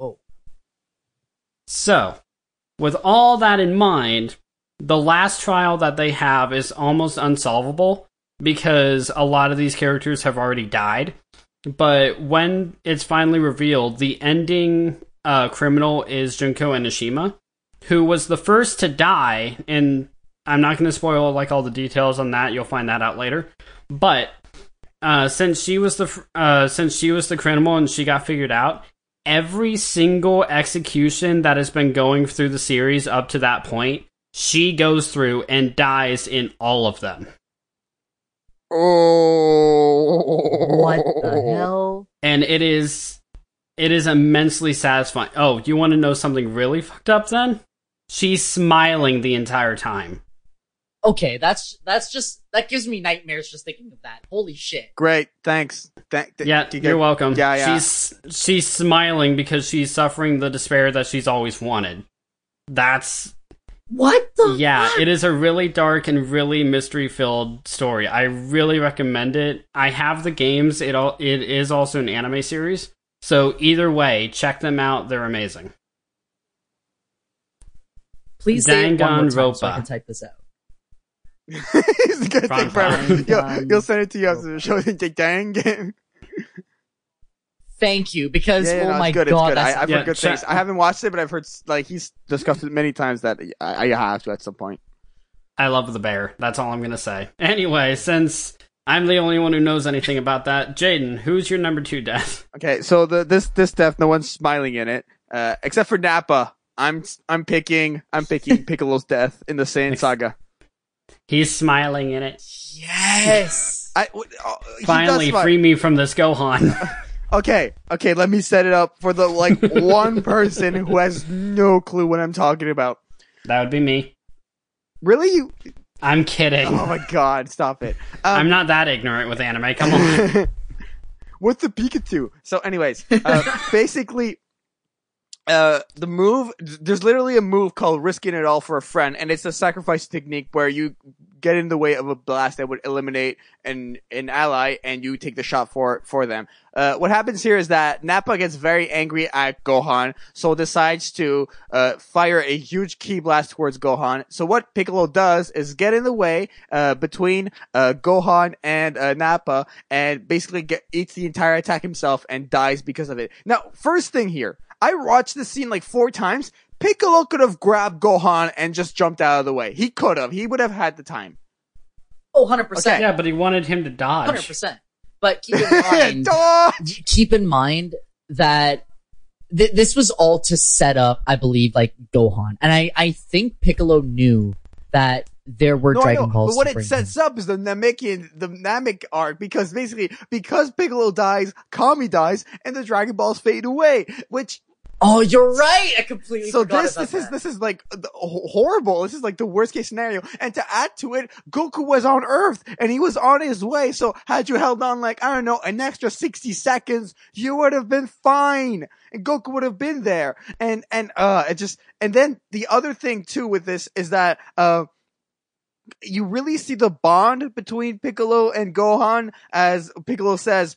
Oh. So, with all that in mind, the last trial that they have is almost unsolvable because a lot of these characters have already died. But when it's finally revealed, the ending uh, criminal is Junko Enoshima, who was the first to die. And I'm not going to spoil like all the details on that. You'll find that out later. But uh, since she was the uh, since she was the criminal and she got figured out, every single execution that has been going through the series up to that point, she goes through and dies in all of them. Oh. What the hell? and it is it is immensely satisfying. Oh, you want to know something really fucked up then? She's smiling the entire time. Okay, that's that's just that gives me nightmares just thinking of that. Holy shit. Great. Thanks. Thank. th- Yeah, do you you're welcome. Yeah, yeah. She's she's smiling because she's suffering the despair that she's always wanted. That's What the? Yeah, fuck? it is a really dark and really mystery filled story. I really recommend it. I have the games. It all it is also an anime series. So either way, check them out. They're amazing. Please say it one more time so I can type this out. It's gonna take forever. Fine, You'll, you'll send it to you after the show and take dang. yeah, Thank you, because yeah, oh no, my good. god, good. that's I, I've Yeah, heard good check- things. I haven't watched it, but I've heard like he's discussed it many times that I, I have to at some point. I love the bear. That's all I'm gonna say. Anyway, since I'm the only one who knows anything about that, Jaden, who's your number two death? Okay, so the this this death, no one's smiling in it, uh, except for Nappa. I'm I'm picking I'm picking Piccolo's death in the Saiyan saga. He's smiling in it. yes. I w- he does Finally, smile. free me from this Gohan. Okay, okay, let me set it up for the like one person who has no clue what I'm talking about. that would be me. Really, you? I'm kidding. Oh my god, stop it! Um, I'm not that ignorant with anime. Come on. What's the Pikachu? So, anyways, uh, basically, uh, the move, there's literally a move called risking it all for a friend, and it's a sacrifice technique where you get in the way of a blast that would eliminate an, an ally and you take the shot for, for them. Uh, what happens here is that Nappa gets very angry at Gohan, so decides to, uh, fire a huge ki blast towards Gohan. So what Piccolo does is get in the way, uh, between, uh, Gohan and, uh, Nappa and basically get, eats the entire attack himself and dies because of it. Now, first thing here, I watched this scene like four times. Piccolo could have grabbed Gohan and just jumped out of the way. He could have. He would have had the time. Oh, 100%. yeah, but he wanted him to dodge. 100%. But keep in mind, Dodge! keep in mind that th- this was all to set up, I believe, like Gohan. And I, I think Piccolo knew that there were No, Dragon Balls. but what it sets him. up is the Namekian, the Namek arc, because basically, because Piccolo dies, Kami dies, and the Dragon Balls fade away, which Oh, you're right. I completely so forgot this this is that. this is like horrible. This is like the worst case scenario. And to add to it, Goku was on Earth and he was on his way. So had you held on like I don't know an extra sixty seconds, you would have been fine, and Goku would have been there. And and uh, it just and then the other thing too with this is that uh. You really see the bond between Piccolo and Gohan as Piccolo says,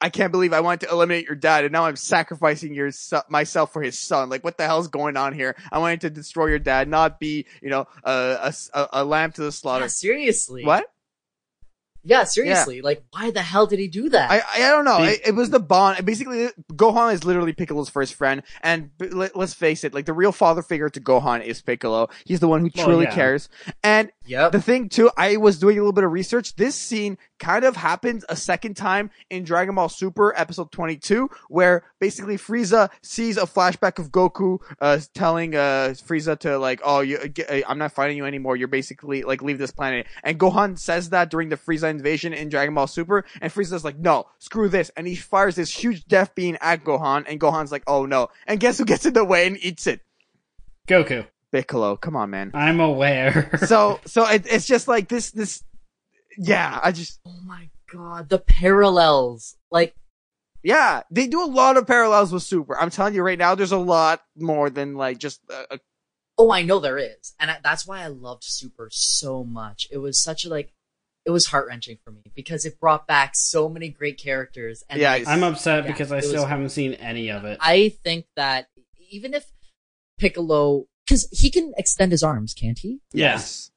I can't believe I wanted to eliminate your dad, and now I'm sacrificing your so- myself for his son. Like, what the hell's going on here? I wanted to destroy your dad, not be, you know, a a lamb to the slaughter. Yeah, seriously. What? Yeah, seriously. Like, why the hell did he do that? I I don't know. Be- It, it was the bond. Basically, Gohan is literally Piccolo's first friend, and b- let, us face it, like the real father figure to Gohan is Piccolo. He's the one who Well, truly yeah. cares. And yep. The thing too, I was doing a little bit of research. This scene kind of happened a second time in Dragon Ball Super episode 22, where basically Frieza sees a flashback of Goku, uh, telling, uh, Frieza to like, oh, you, uh, I'm not fighting you anymore. You're basically like, leave this planet. And Gohan says that during the Frieza invasion in Dragon Ball Super, and Frieza's like, no, screw this. And he fires this huge death beam at Gohan, and Gohan's like, oh no. And guess who gets in the way and eats it? Goku. Piccolo. Come on, man. I'm aware. so, so it, it's just like this, this, yeah, I just, oh my god, the parallels. Like, Yeah, they do a lot of parallels with Super. I'm telling you right now, there's a lot more than like just a, a oh, I know there is. And I, that's why I loved Super so much. It was such a, like, it was heart wrenching for me because it brought back so many great characters. And Yeah, like, I'm upset Yeah, because I still was- haven't seen any of it. I think that even if Piccolo, because he can extend his arms, can't he? Yes.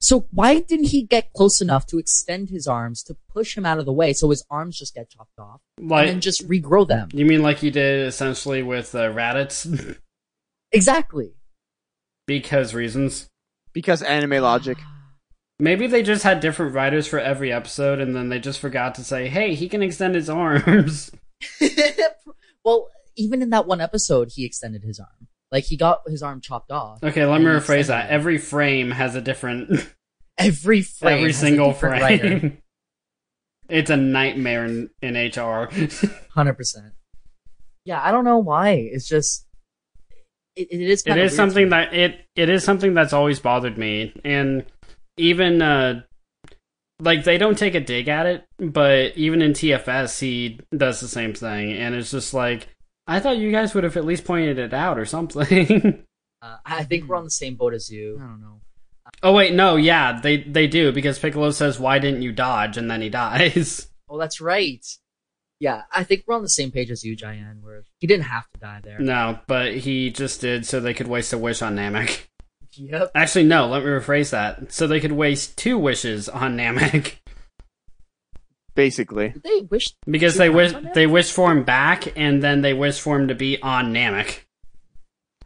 So why didn't he get close enough to extend his arms to push him out of the way so his arms just get chopped off and then just regrow them? you mean like you did essentially with uh, Raditz Exactly. because reasons. because anime logic. Maybe they just had different writers for every episode and then they just forgot to say, "Hey, he can extend his arms." well, even in that one episode, he extended his arm. Like he got his arm chopped off. Okay, let me rephrase that. Every frame has a different Every frame, every single frame. writer. it's a nightmare in, in HR. Hundred percent. Yeah, I don't know why. It's just it, it is. it Kind something that it it is something that's always bothered me and even uh like they don't take a dig at it but even in tfs he does the same thing and it's just like i thought you guys would have at least pointed it out or something Uh, I think we're on the same boat as you. I don't know. Oh wait, no, yeah, they they do because Piccolo says, "Why didn't you dodge?" and then he dies. Oh, that's right. Yeah, I think we're on the same page as you, Jayan, where he didn't have to die there. no, but he just did so they could waste a wish on Namek. Yep. Actually, no, let me rephrase that. So they could waste two wishes on Namek Basically. Did they wish? because they wish they wished for him back, and then they wish for him to be on Namek.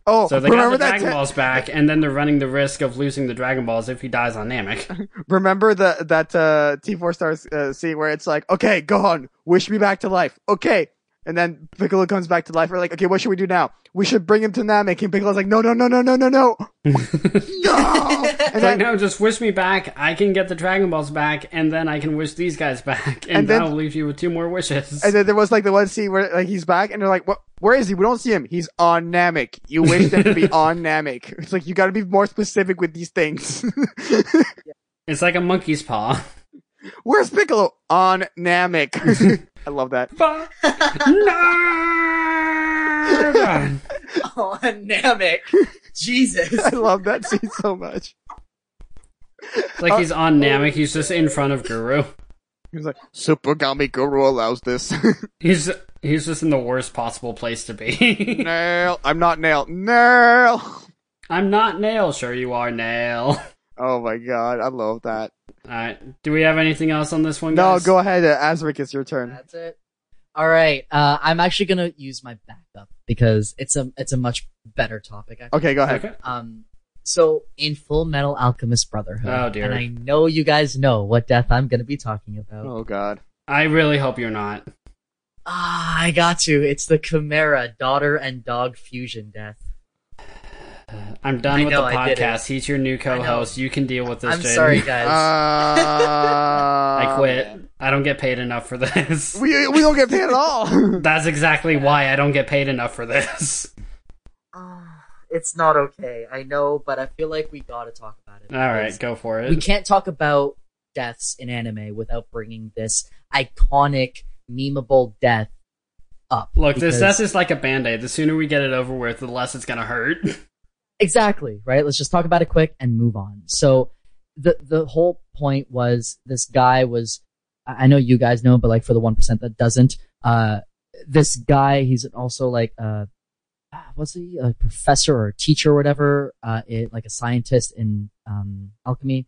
Oh, So they got remember the that? Dragon te- Balls back, and then they're running the risk of losing the Dragon Balls if he dies on Namek. remember the that uh, T4 stars uh, scene where it's like, okay, go on, wish me back to life. Okay. And then Piccolo comes back to life. We're like, okay, what should we do now? We should bring him to Namek. And Piccolo's like, no, no, no, no, no, no, no. no! And It's like, then, no, just wish me back. I can get the Dragon Balls back, and then I can wish these guys back, and, And then- that'll leave you with two more wishes. and then there was like the one scene where like he's back and they're like, what, where is he? We don't see him. He's on Namek. You wish him to be on Namek. It's like, you gotta be more specific with these things. It's like a monkey's paw. Where's Piccolo? On Namek. I love that. Nerd! Oh, Namek. Jesus. I love that scene so much. It's like he's uh, on Namek. He's just in front of Guru. He's like, Super Kami Guru allows this. He's he's just in the worst possible place to be. Nail. I'm not Nail. Nail. I'm not Nail. Sure, you are Nail. Oh my god, I love that. All right. Do we have anything else on this one? Guys? No, guys? go ahead, uh, Azric, it's your turn. That's it. All right. Uh, I'm actually gonna use my backup because it's a it's a much better topic. Actually. Okay, go ahead. Okay. Um, so in Full Metal Alchemist Brotherhood, Oh, dear. and I know you guys know what death I'm gonna be talking about. Oh god. I really hope you're not. Ah, I got you. It's the Chimera daughter and dog fusion death. I'm done I with know, the I did it. podcast. He's your new co-host. You can deal with this. I'm Jaden. sorry, guys. Uh, I quit. I don't get paid enough for this. We, we don't get paid at all. That's exactly why I don't get paid enough for this. It's not okay. I know, but I feel like we gotta talk about it. All right, go for it. We can't talk about deaths in anime without bringing this iconic, memeable death up. Look, this because- death is like a band-aid. The sooner we get it over with, the less it's gonna hurt. Exactly, right? Let's just talk about it quick and move on. So the the whole point was this guy was I know you guys know, but like for the one percent that doesn't, uh this guy, he's also like uh was he a professor or a teacher or whatever, uh it, like a scientist in um alchemy.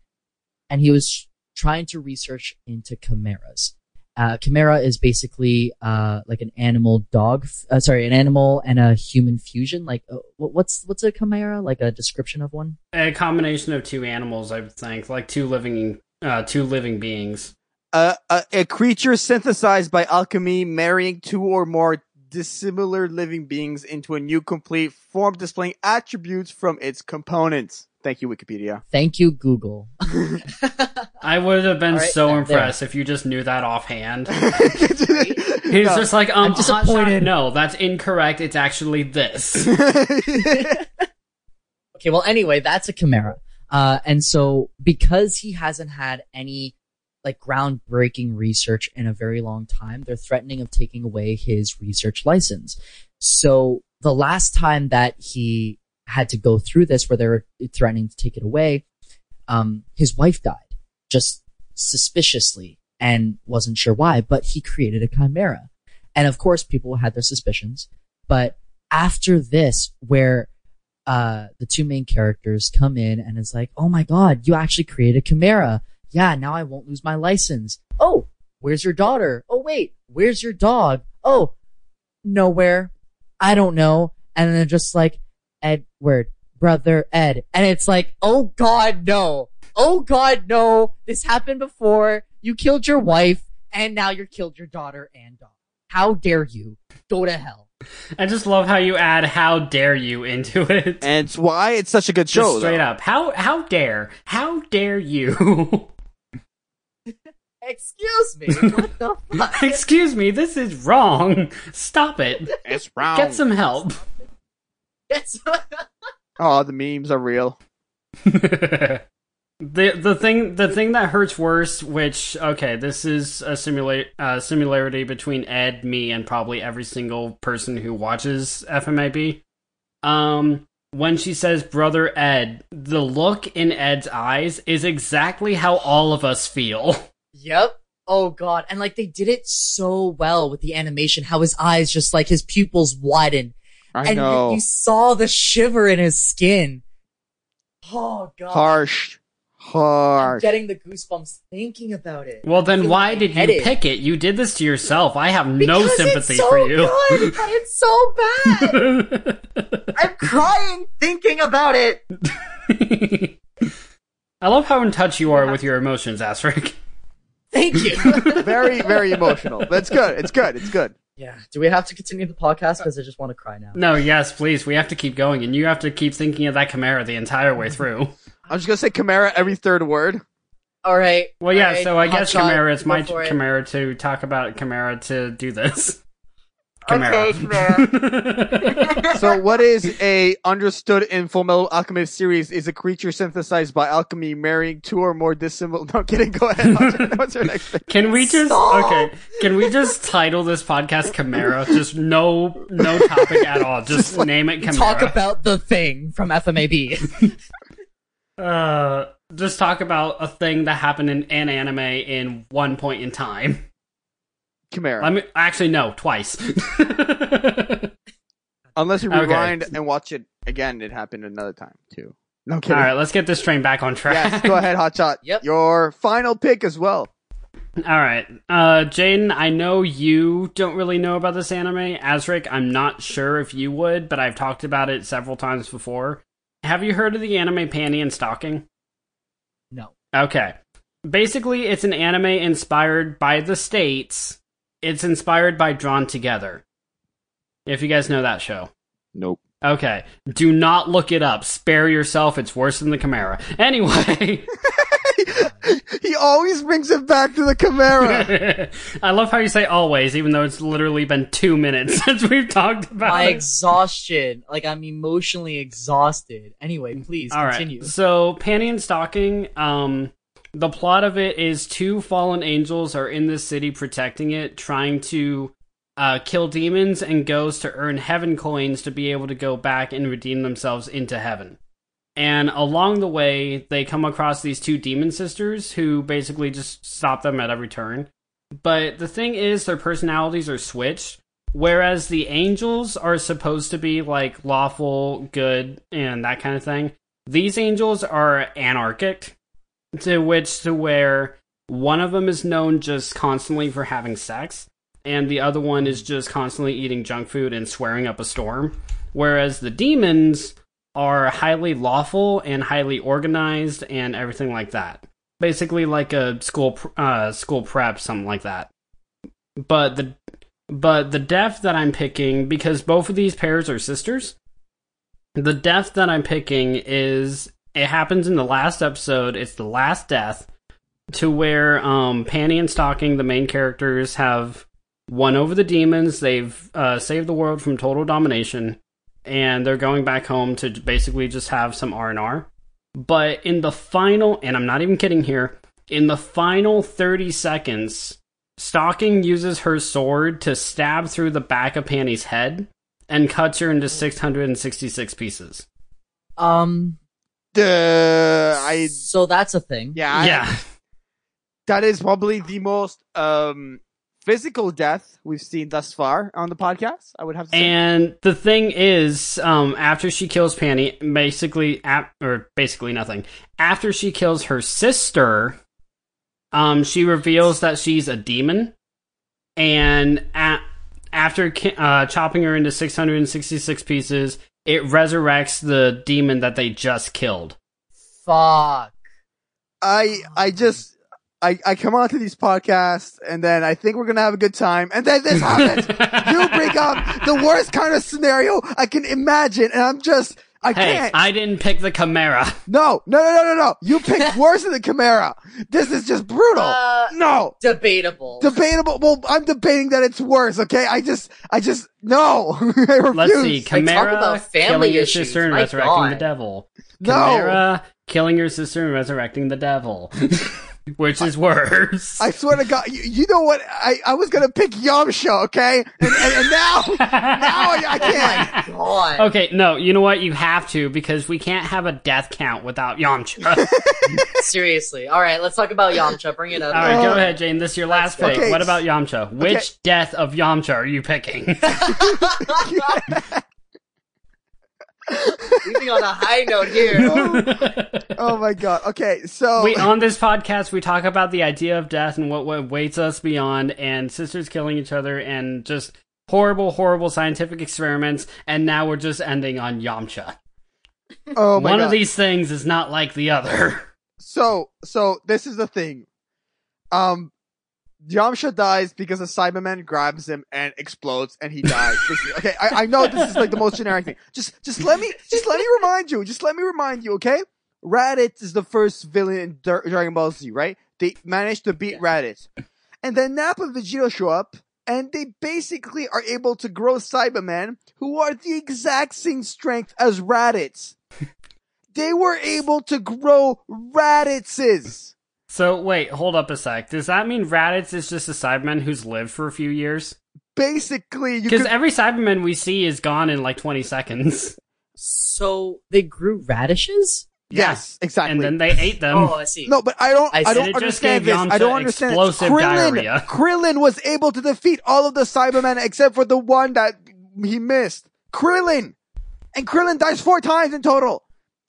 And he was trying to research into chimeras. Uh, chimera is basically uh, like an animal dog, f- uh, sorry, an animal and a human fusion. Like, uh, what's what's a chimera? Like a description of one? a combination of two animals, I would think, like two living, uh, two living beings. uh, a, a creature synthesized by alchemy, marrying two or more dissimilar living beings into a new complete form displaying attributes from its components. Thank you, Wikipedia. Thank you, Google. I would have been All right, so there. impressed if you just knew that offhand. He's He's just like, um, I'm disappointed. Hotshot, No, that's incorrect. It's actually this. Okay, well, anyway, that's a chimera. Uh, and so because he hasn't had any like groundbreaking research in a very long time, they're threatening of taking away his research license. So the last time that he had to go through this, where they were threatening to take it away, um, his wife died just suspiciously and wasn't sure why, but he created a chimera. And of course, people had their suspicions. But after this, where uh, the two main characters come in and it's like, oh my god, you actually created a chimera. Yeah, now I won't lose my license. Oh, where's your daughter? Oh wait, where's your dog? Oh, nowhere. I don't know. And then they're just like, Edward, brother Ed. And it's like, oh god, no. Oh god, no. This happened before. You killed your wife and now you killed your daughter and dog. How dare you? Go to hell. I just love how you add "how dare you" into it. and it's why it's such a good Just show. straight though. up. How how dare? How dare you? Excuse me. What the fuck? Excuse me, this is wrong. Stop it. It's round. Get some help. It's- Oh, the memes are real. the the thing the thing that hurts worse, which okay, this is a simulate uh, similarity between Ed, me, and probably every single person who watches FMAB. Um, when she says brother Ed, the look in Ed's eyes is exactly how all of us feel. Yep. Oh god. And like they did it so well with the animation, how his eyes just like his pupils widen. I and know. You, saw the shiver in his skin. Oh god. Harsh. Harsh. I'm Harsh. getting the goosebumps thinking about it. Well, then why did you lightheaded. pick it? You did this to yourself. I have no Because sympathy it's so for you. Good, it's so bad. I'm crying thinking about it. I love how in touch you are with your emotions, Azric. Thank you. very, very emotional. That's good. It's good. It's good. Yeah. Do we have to continue the podcast? Uh, because I just want to cry now. No, yes, please. We have to keep going, and you have to keep thinking of that Chimera the entire way through. I'm just gonna say Chimera every third word. All right. Well, yeah, all right, so I hot guess shot, Chimera, it's go my for it. Chimera to talk about Chimera to do this. Okay, Chimera. So, what is a understood in Full Metal Alchemist series is a creature synthesized by alchemy, marrying two or more dissimilar. No kidding. Go ahead. What's your, next thing? Can we just Stop. okay? Can we just title this podcast Chimera? Just no no topic at all. Just name it Chimera. Talk about the thing from FMAB. uh, just talk about a thing that happened in an anime in one point in time. Chimera. Let me actually no twice. Unless you Okay. rewind and watch it again, it happened another time too. No all kidding. right, let's get this train back on track. Yes, go ahead, Hotshot. Yep. Your final pick as well. All right, uh, Jaden, I know you don't really know about this anime. Azric, I'm not sure if you would, but I've talked about it several times before. Have you heard of the anime Panty and Stocking? no. Okay. Basically, it's an anime inspired by the States. It's inspired by Drawn Together. If you guys know that show. Nope. Okay. Do not look it up. Spare yourself. It's worse than the Chimera. Anyway. he always brings it back to the Chimera. I love how you say always, even though it's literally been two minutes since we've talked about My it. exhaustion. Like I'm emotionally exhausted. Anyway, please All right. continue. So, Panty and Stocking, um, the plot of it is two fallen angels are in this city protecting it, trying to uh, kill demons and ghosts to earn heaven coins to be able to go back and redeem themselves into heaven. And along the way, they come across these two demon sisters who basically just stop them at every turn. But the thing is, their personalities are switched. Whereas the angels are supposed to be like lawful, good, and that kind of thing, these angels are anarchic, to which to where one of them is known just constantly for having sex, and the other one is just constantly eating junk food and swearing up a storm. Whereas the demons are highly lawful and highly organized and everything like that. Basically, like a school uh, school prep, something like that. But the but the death that I'm picking because both of these pairs are sisters. The death that I'm picking is it happens in the last episode. It's the last death to where um, Panty and Stocking, the main characters, have won over the demons. They've uh, saved the world from total domination, and they're going back home to basically just have some R and R. But in the final, and I'm not even kidding here, in the final 30 seconds, Stocking uses her sword to stab through the back of Panty's head and cuts her into 666 pieces. Um. Duh, I So that's a thing. yeah, I- yeah. that is probably the most um physical death we've seen thus far on the podcast. I would have to say. And the thing is, um, after she kills Panty, basically, ap- or basically nothing. After she kills her sister, um, she reveals that she's a demon, and a- after ki- uh, chopping her into 666 pieces, it resurrects the demon that they just killed. Fuck. I I just I I come onto these podcasts and then I think we're gonna have a good time and then this happens. you bring up the worst kind of scenario I can imagine and I'm just I Hey, can't. I didn't pick the Chimera. no, no, no, no, no, no. You picked worse than the Chimera. This is just brutal. Uh, no. Debatable. Debatable. Well, I'm debating that it's worse. Okay, I just, I just no. I refuse. Let's see. talk Chimera about family killing your sister and my resurrecting the God. devil. No. Chimera killing your sister and resurrecting the devil, which is worse. I swear to God, you, you know what? I, I was gonna pick Yamcha, okay? And, and, and now, now I, I can't. Oh God. okay, no, you know what? You have to because we can't have a death count without Yamcha. Seriously. All right, let's talk about Yamcha. Bring it up. All right, go Oh. ahead, Jane. This is your last go. pick. Okay. What about Yamcha? Which death of Yamcha are you picking? Leaving on a high note here. Oh my God. Okay, so we on this podcast we talk about the idea of death and what, what awaits us beyond, and sisters killing each other, and just horrible, horrible scientific experiments. And now we're just ending on Yamcha. oh my One God. of these things is not like the other. So, so this is the thing. Um, Yamcha dies because a Saibaman grabs him and explodes, and he dies. Okay, I, I know this is like the most generic thing. Just, just let me, just let me remind you. Just let me remind you, okay? Raditz is the first villain in Dra- Dragon Ball Z, right? They managed to beat Raditz, and then Nappa and Vegeta show up, and they basically are able to grow Saibamen, who are the exact same strength as Raditz. they were able to grow Raditzes. So wait, hold up a sec. Does that mean Raditz is just a Saibaman who's lived for a few years? Basically, Because could, every Saibaman we see is gone in like 20 seconds, so they grew radishes? yes, exactly. and then they ate them. Oh, I see. no, but I don't. I I, don't understand this. I don't understand. it. explosive Krillin, diarrhea. Krillin was able to defeat all of the Saibamen except for the one that he missed. Krillin, and Krillin dies four times in total,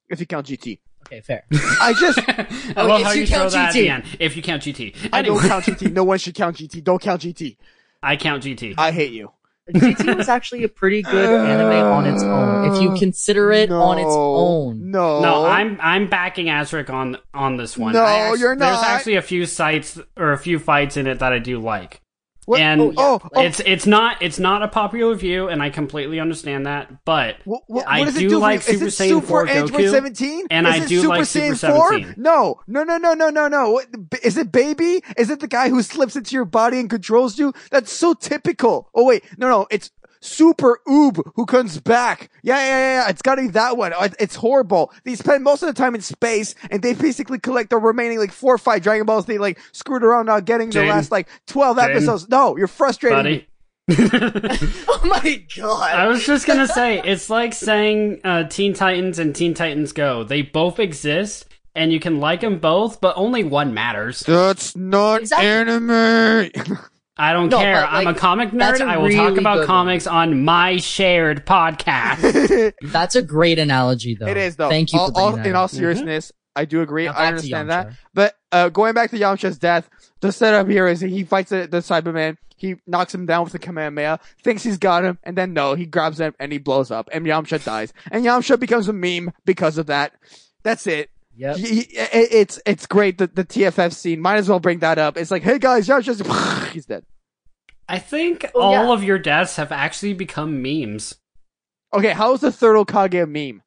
if you count GT. Okay, fair. I just, I love oh, if how you you, throw count that at GT. the end. If you count GT. I don't count GT. No one should count GT. Don't count GT. I count GT. I hate you. GT was actually a pretty good uh, anime on its own, if you consider it on its own. No, No, I'm I'm backing Azric on on this one. No, I you're not. There's actually a few sites or a few fights in it that I do like. What? And Oh, yeah. Oh, oh, it's it's not it's not a popular view, and I completely understand that. But What, what, I what does do it do like for you? Super Saiyan Super 4 Android Goku? 17? And is I it do Super like Saiyan Super 4? 17. No, no, no, no, no, no, no. Is it Baby? Is it the guy who slips into your body and controls you? That's so typical. Oh wait, no, no, it's Super Oob who comes back. Yeah, yeah, yeah, yeah. It's gotta be that one. It's horrible. They spend most of the time in space and they basically collect the remaining like four or five Dragon Balls they like screwed around not getting the last like 12 Jaden. episodes. No, you're frustrated. buddy. Oh my god. I was just gonna say it's like saying uh, Teen Titans and Teen Titans Go. They both exist, and you can like them both, but only one matters. That's not Exactly. anime. I don't No, care. but, I'm a comic nerd. a I will talk about good comics on my shared podcast. That's a great analogy, though. It is though. Thank you All- for all- that in all seriousness, I do agree. Now I understand that. But uh, going back to Yamcha's death, the setup here is he fights the, the Saibaman. He knocks him down with the Kamehameha, thinks he's got him, and then no, he grabs him and he blows up, and Yamcha dies. And Yamcha becomes a meme because of that. That's it. Yep. He- he- it- it's it's great. The, the TFS scene. Might as well bring that up. It's like, hey guys, Yamcha's he's dead. I think Oh, all yeah. of your deaths have actually become memes. Okay, how is the third Hokage a meme?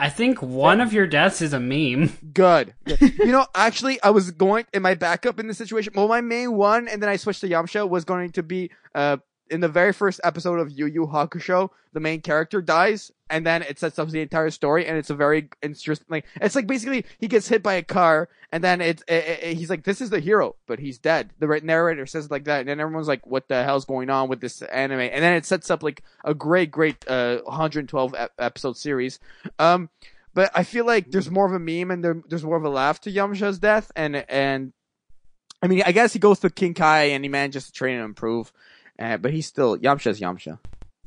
I think one of your deaths is a meme. Good. you know, actually, I was going in my backup in this situation. Well, my main one, and then I switched to Yamcha, was going to be uh in the very first episode of Yu Yu Hakusho, the main character dies, and then it sets up the entire story, and it's a very interesting. Like, it's like basically he gets hit by a car, and then it's it, it- he's like, "This is the hero," but he's dead. The narrator says like that, and then everyone's like, "What the hell's going on with this anime?" And then it sets up like a great, great uh 112 episode series. Um, but I feel like there's more of a meme and there, there's more of a laugh to Yamcha's death, and and I mean, I guess he goes to King Kai and he manages to train and improve, uh, but he's still Yamcha's Yamcha.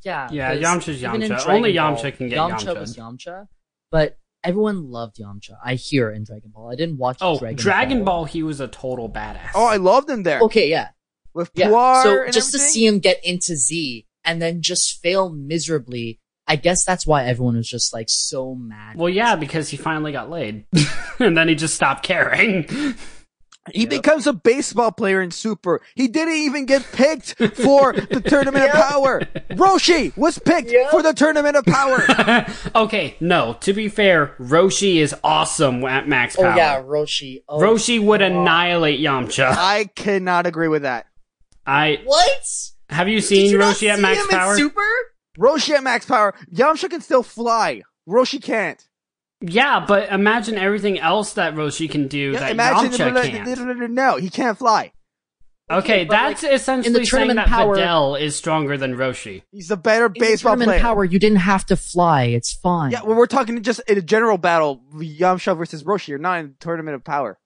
Yeah. Yeah, Yamcha's Yamcha. Only Ball, Yamcha can get Yamcha. Yamcha. was Yamcha, but everyone loved Yamcha. I hear in Dragon Ball. I didn't watch Oh, Dragon, Dragon Ball, he was a total badass. Oh, I loved him there Okay, yeah, with yeah. Puar so and just to see him get into Z and then just fail miserably, I guess that's why everyone was just like so mad. Well, yeah, because he finally got laid, and then he just stopped caring. He becomes a baseball player in Super. He didn't even get picked for the Tournament of Power. Roshi was picked Yep. for the Tournament of Power. okay, no. To be fair, Roshi is awesome at max oh, power. oh power. yeah, Roshi. Oh, Roshi would annihilate Yamcha. I cannot agree with that. I What? have you Did seen you not Roshi at see max him power? In Super? Roshi at max power. Yamcha can still fly. Roshi can't. Yeah, but imagine everything else that Roshi can do Yeah, that imagine Yamcha can't. no, he can't fly. Okay, but, that's essentially saying tournament that power- Videl is stronger than Roshi. He's a better In the baseball tournament player. power, you didn't have to fly. It's fine. Yeah, well, we're talking just in a general battle, Yamcha versus Roshi. You're not in the tournament of power.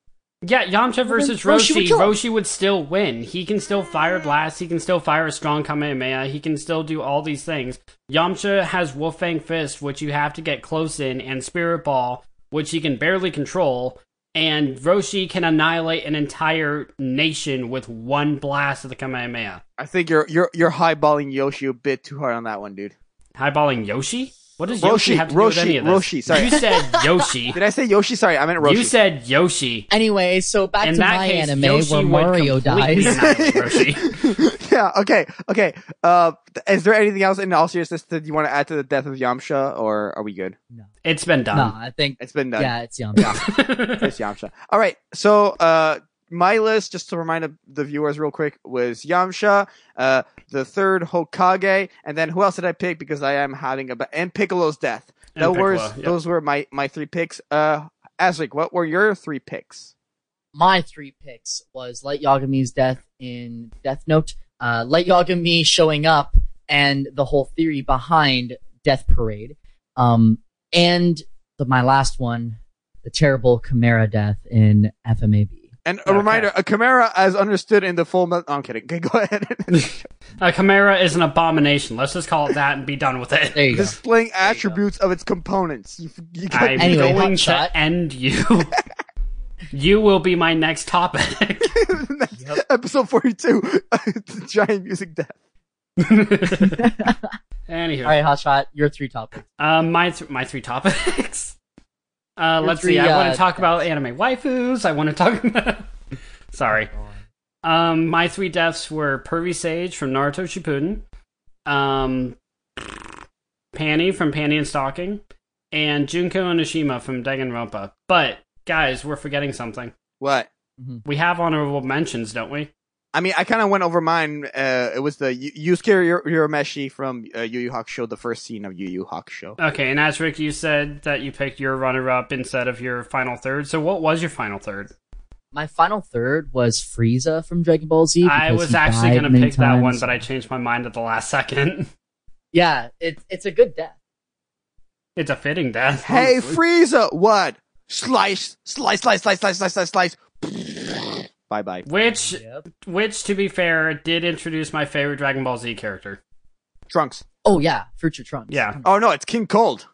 Yeah, Yamcha versus Roshi Roshi, would. Roshi would still win. He can still fire blasts, he can still fire a strong Kamehameha, he can still do all these things. Yamcha has Wolf Fang Fist, which you have to get close in, and Spirit Ball, which he can barely control. And Roshi can annihilate an entire nation with one blast of the Kamehameha. I think you're you're you're highballing Yoshi a bit too hard on that one, dude. Highballing Yoshi? What does Yoshi Roshi, have to do with Roshi, any of this? Roshi, sorry. You said Yoshi. Did I say Yoshi? Sorry, I meant Roshi. You said Yoshi. Anyway, so back In to my case, anime Yoshi where Mario dies. Roshi. yeah. Okay. Okay. Uh, is there anything else in all seriousness that you want to add to the death of Yamcha, or are we good? No, it's been done. no, done. I think It's been done. yeah, it's Yamcha. It's Yamcha. All right. So, uh, my list, just to remind the viewers real quick, was Yamcha, uh, the third Hokage, and then who else did I pick? Because I am having a, ba- and Piccolo's death. And Those were, yep. those were my, my three picks. Uh, Azric, what were your three picks? my three picks was Light Yagami's death in Death Note, uh, Light Yagami showing up, and the whole theory behind Death Parade. Um, and the, my last one, the terrible Chimera death in FMAB. And a Okay. reminder, a Chimera, as understood in the full. Mel- oh, I'm kidding. Okay, go ahead. A chimera is an abomination. Let's just call it that and be done with it. There you. Displaying go. attributes of its components. You, you got, I'm Anyway, going to end you. you will be my next topic. episode 42, giant music death. Anywho, All right, Hotshot, your three topics. um, my th- my three topics. Uh, let's three, see. I want uh, to talk about anime waifus. I want to talk about. Sorry. Um, my three deaths were Pervy Sage from Naruto Shippuden, um, Panty from Panty and Stocking, and Junko Enoshima from Danganronpa. But guys, we're forgetting something. What? We have honorable mentions, don't we? I mean, I kind of went over mine. Uh, it was the Yu- Yusuke Ur- Urameshi from uh, Yu Yu Hakusho, the first scene of Yu Yu Hakusho. Okay, and Azric, you said that you picked your runner-up instead of your final third. So what was your final third? My final third was Frieza from Dragon Ball Z. I was actually going to many pick that one, but I changed my mind at the last second. yeah, it, it's a good death. it's a fitting death. Hey. Frieza! What? Slice, slice, slice, slice, slice, slice, slice, slice. Bye bye. Which, Yep. which, to be fair, did introduce my favorite Dragon Ball Z character. Trunks. Oh yeah, Future Trunks. Yeah. Oh no, it's King Cold.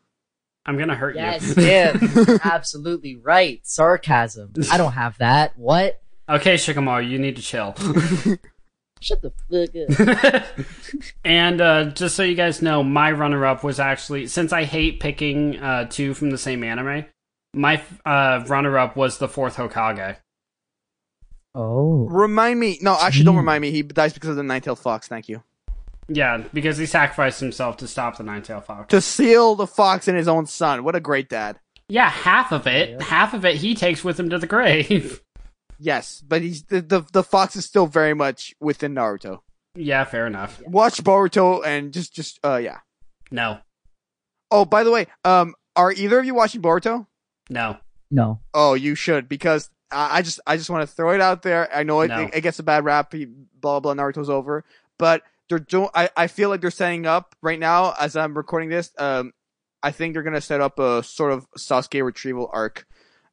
I'm gonna hurt you. Yes, you. him. Absolutely right. Sarcasm. I don't have that. What? okay, Shikamaru, you need to chill. Shut the fuck up. and uh, just so you guys know, my runner-up was actually since I hate picking uh, two from the same anime. My uh, runner-up was the fourth Hokage. Oh. Remind me. No, actually, don't remind me. He dies because of the Nine-Tailed Fox. Thank you. Yeah, because he sacrificed himself to stop the Nine-Tailed Fox. To seal the fox in his own son. What a great dad. Yeah, half of it, Yeah. half of it, he takes with him to the grave. Yes, but he's the, the the fox is still very much within Naruto. yeah, fair enough. Watch Boruto and just just uh yeah. No, Oh, by the way, um, are either of you watching Boruto? no. No. Oh, you should because I, I just I just want to throw it out there. I know it, No. it, it gets a bad rap. Blah blah. Naruto's over, but they're doing. I I feel like they're setting up right now as I'm recording this. Um, I think they're gonna set up a sort of Sasuke retrieval arc,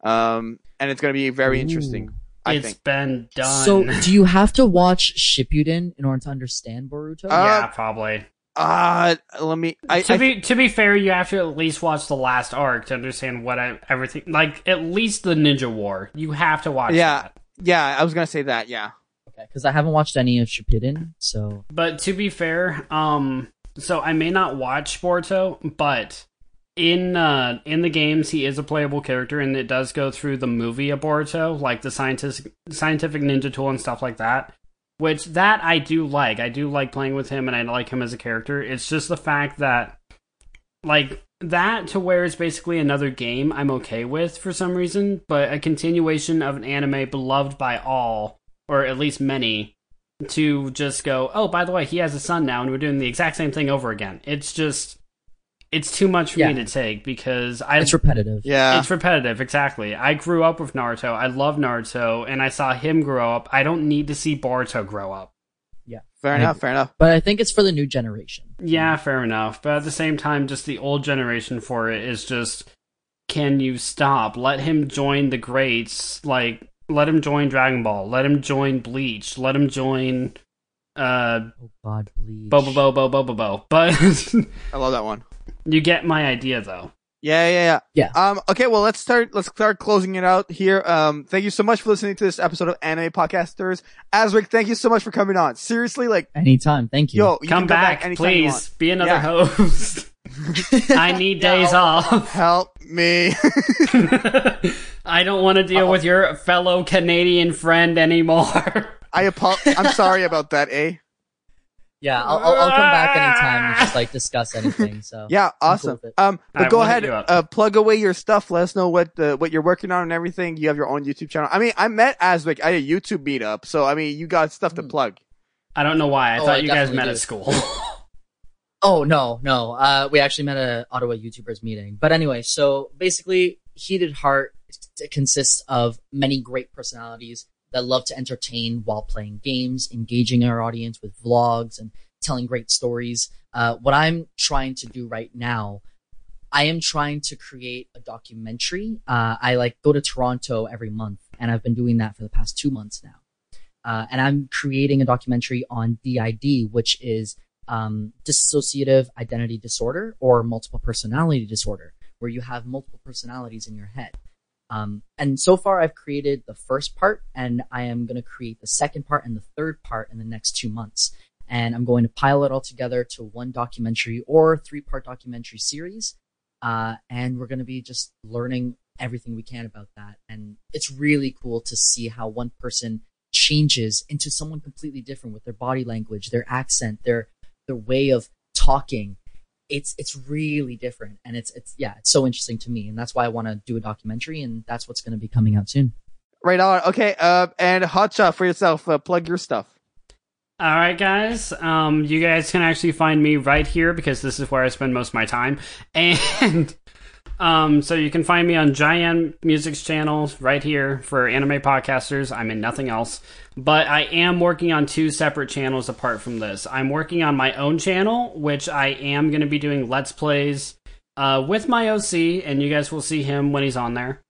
um, and it's gonna be very interesting. Ooh. I It's think. been done. So, do you have to watch Shippuden in order to understand Boruto? Uh, yeah, probably. Uh, let me. I, to I be to be fair, you have to at least watch the last arc to understand what I, everything like. At least the Ninja War, you have to watch. Yeah. that. yeah, I was gonna say that. Yeah. okay, because I haven't watched any of Shippuden, so But to be fair, um, so I may not watch Boruto, but in uh in the games he is a playable character, and it does go through the movie of Boruto, like the scientific scientific ninja tool and stuff like that. Which that I do like. I do like playing with him, and I like him as a character. It's just the fact that, like that, to where it's basically another game. I'm okay with for some reason, but a continuation of an anime beloved by all, or at least many, to just go, oh, by the way, he has a son now, and we're doing the exact same thing over again. It's just, it's too much for Yeah. me to take because I It's repetitive. Yeah. It's repetitive, exactly. I grew up with Naruto. I love Naruto, and I saw him grow up. I don't need to see Boruto grow up. Yeah. Fair I enough. agree. Fair enough. But I think it's for the new generation. Yeah, fair enough. But at the same time, just the old generation for it is just can you stop? Let him join the greats. Like, let him join Dragon Ball. Let him join Bleach. Let him join. Uh, Oh God, Bleach. Bo Bo Bo Bo Bo Bo Bo. But I love that one. You get my idea, though. Yeah, yeah, yeah. Yeah. Um. Okay. Well, let's start. Let's start closing it out here. Um. Thank you so much for listening to this episode of Anime Podcasters. Azric, thank you so much for coming on. Seriously, like, Anytime. Thank you. yo, you Come can back, anytime you please. Be another Yeah. host. I need days off. Help me. I don't want to deal with your fellow Canadian friend anymore. I apo- I'm sorry about that. Eh. Yeah, I'll, I'll, I'll come back anytime and just like discuss anything. So Yeah. I'm cool Awesome. Um. But Alright, go we'll ahead. Uh. Plug away your stuff. Let us know what uh, what you're working on and everything. You have your own YouTube channel. I mean, I met Azric at a YouTube meetup, so I mean, you got stuff to Hmm. plug. I don't know why. I Oh, thought I you guys met do. at school. Oh no, no. Uh, we actually met at Ottawa YouTubers meeting. But anyway, so basically, Heated Heart consists of many great personalities that love to entertain while playing games, engaging our audience with vlogs and telling great stories. Uh, what I'm trying to do right now, I am trying to create a documentary. Uh, I like go to Toronto every month, and I've been doing that for the past two months now. Uh, and I'm creating a documentary on DID, which is um, dissociative identity disorder or multiple personality disorder, where you have multiple personalities in your head. Um, and so far, I've created the first part, and I am going to create the second part and the third part in the next two months. And I'm going to pile it all together to one documentary or three part documentary series. Uh, and we're going to be just learning everything we can about that. And it's really cool to see how one person changes into someone completely different with their body language, their accent, their their way of talking. It's it's really different, and it's it's yeah, it's so interesting to me, and that's why I want to do a documentary, and that's what's going to be coming out soon. Right on. Okay. Uh. And Hotshot for yourself. Uh, plug your stuff. All right, guys. Um, you guys can actually find me right here because this is where I spend most of my time. And um, so you can find me on Giant Music's channel right here for anime podcasters. I'm in nothing else, but I am working on two separate channels apart from this. I'm working on my own channel, which I am going to be doing let's plays uh, with my OC, and you guys will see him when he's on there.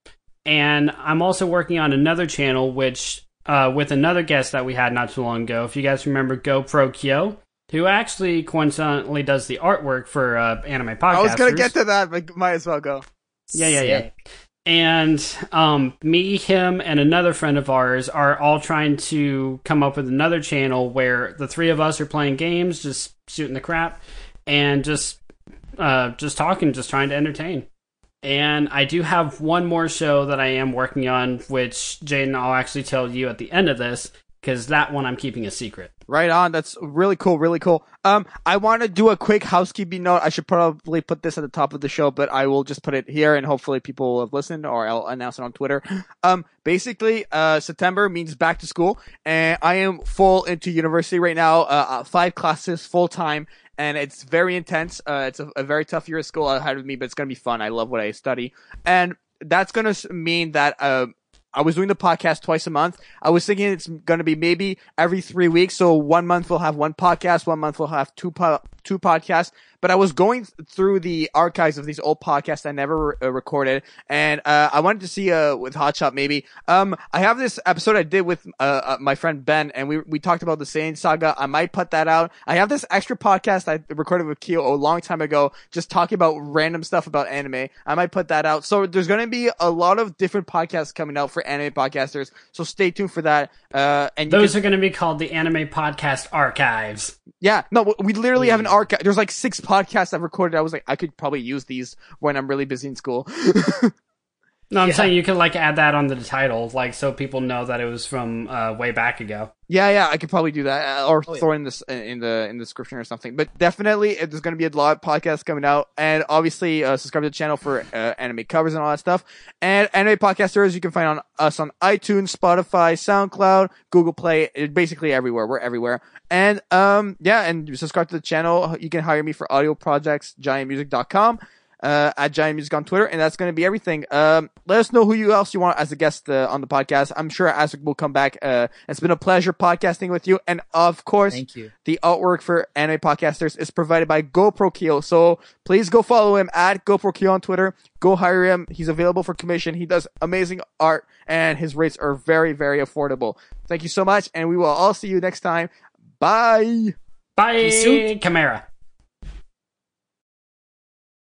And I'm also working on another channel, which uh, with another guest that we had not too long ago. If you guys remember GoPro Kyo, who actually coincidentally does the artwork for uh, anime podcasters. I was gonna get to that, but might as well go. Yeah, yeah, yeah. Sick. And um, me, him, and another friend of ours are all trying to come up with another channel where the three of us are playing games, just shooting the crap, and just uh, just talking, just trying to entertain. And I do have one more show that I am working on, which Jaden, I'll actually tell you at the end of this, because that one I'm keeping a secret. Right on. That's really cool. Really cool. Um, I want to do a quick housekeeping note. I should probably put this at the top of the show, but I will just put it here and hopefully people will have listened or I'll announce it on Twitter. Um, basically, uh, September means back to school and I am full into university right now. Uh, uh five classes full time and it's very intense. Uh, it's a, a very tough year of school ahead of me, but it's going to be fun. I love what I study. And that's going to mean that, uh, I was doing the podcast twice a month. I was thinking it's going to be maybe every three weeks. So one month we'll have one podcast, one month we'll have two po- two podcasts. But I was going through the archives of these old podcasts I never re- uh, recorded, and uh, I wanted to see uh, with Hotshot maybe. Um, I have this episode I did with uh, uh, my friend Ben, and we we talked about the Saiyan saga. I might put that out. I have this extra podcast I recorded with Keo a long time ago, just talking about random stuff about anime. I might put that out. So there's going to be a lot of different podcasts coming out for anime podcasters. So stay tuned for that. Uh, and Those can- are going to be called the Anime Podcast Archives. yeah, no, we literally have an archive. There's like six podcasts I've recorded. I was like, I could probably use these when I'm really busy in school. No, I'm Yeah. saying you could like add that on the title, like so people know that it was from uh, way back ago. Yeah, yeah, I could probably do that, uh, or Oh, yeah. throw in this in the in the description or something. But definitely, there's going to be a lot of podcasts coming out, and obviously, uh, subscribe to the channel for uh, anime covers and all that stuff. And anime podcasters, you can find on us on iTunes, Spotify, SoundCloud, Google Play, uh, basically everywhere. We're everywhere. And um, yeah, and subscribe to the channel. You can hire me for audio projects, giantmusic.com. Uh, at Giant Music on Twitter, and that's going to be everything. Um, let us know who you else you want as a guest uh, on the podcast. I'm sure Azric will come back. Uh, it's been a pleasure podcasting with you, and of course, Thank you. the artwork for anime podcasters is provided by GoPro Kyo. So please go follow him at GoPro Kyo on Twitter. Go hire him. He's available for commission. He does amazing art and his rates are very, very affordable. Thank you so much. And we will all see you next time. Bye. Bye, See you soon. Chimera.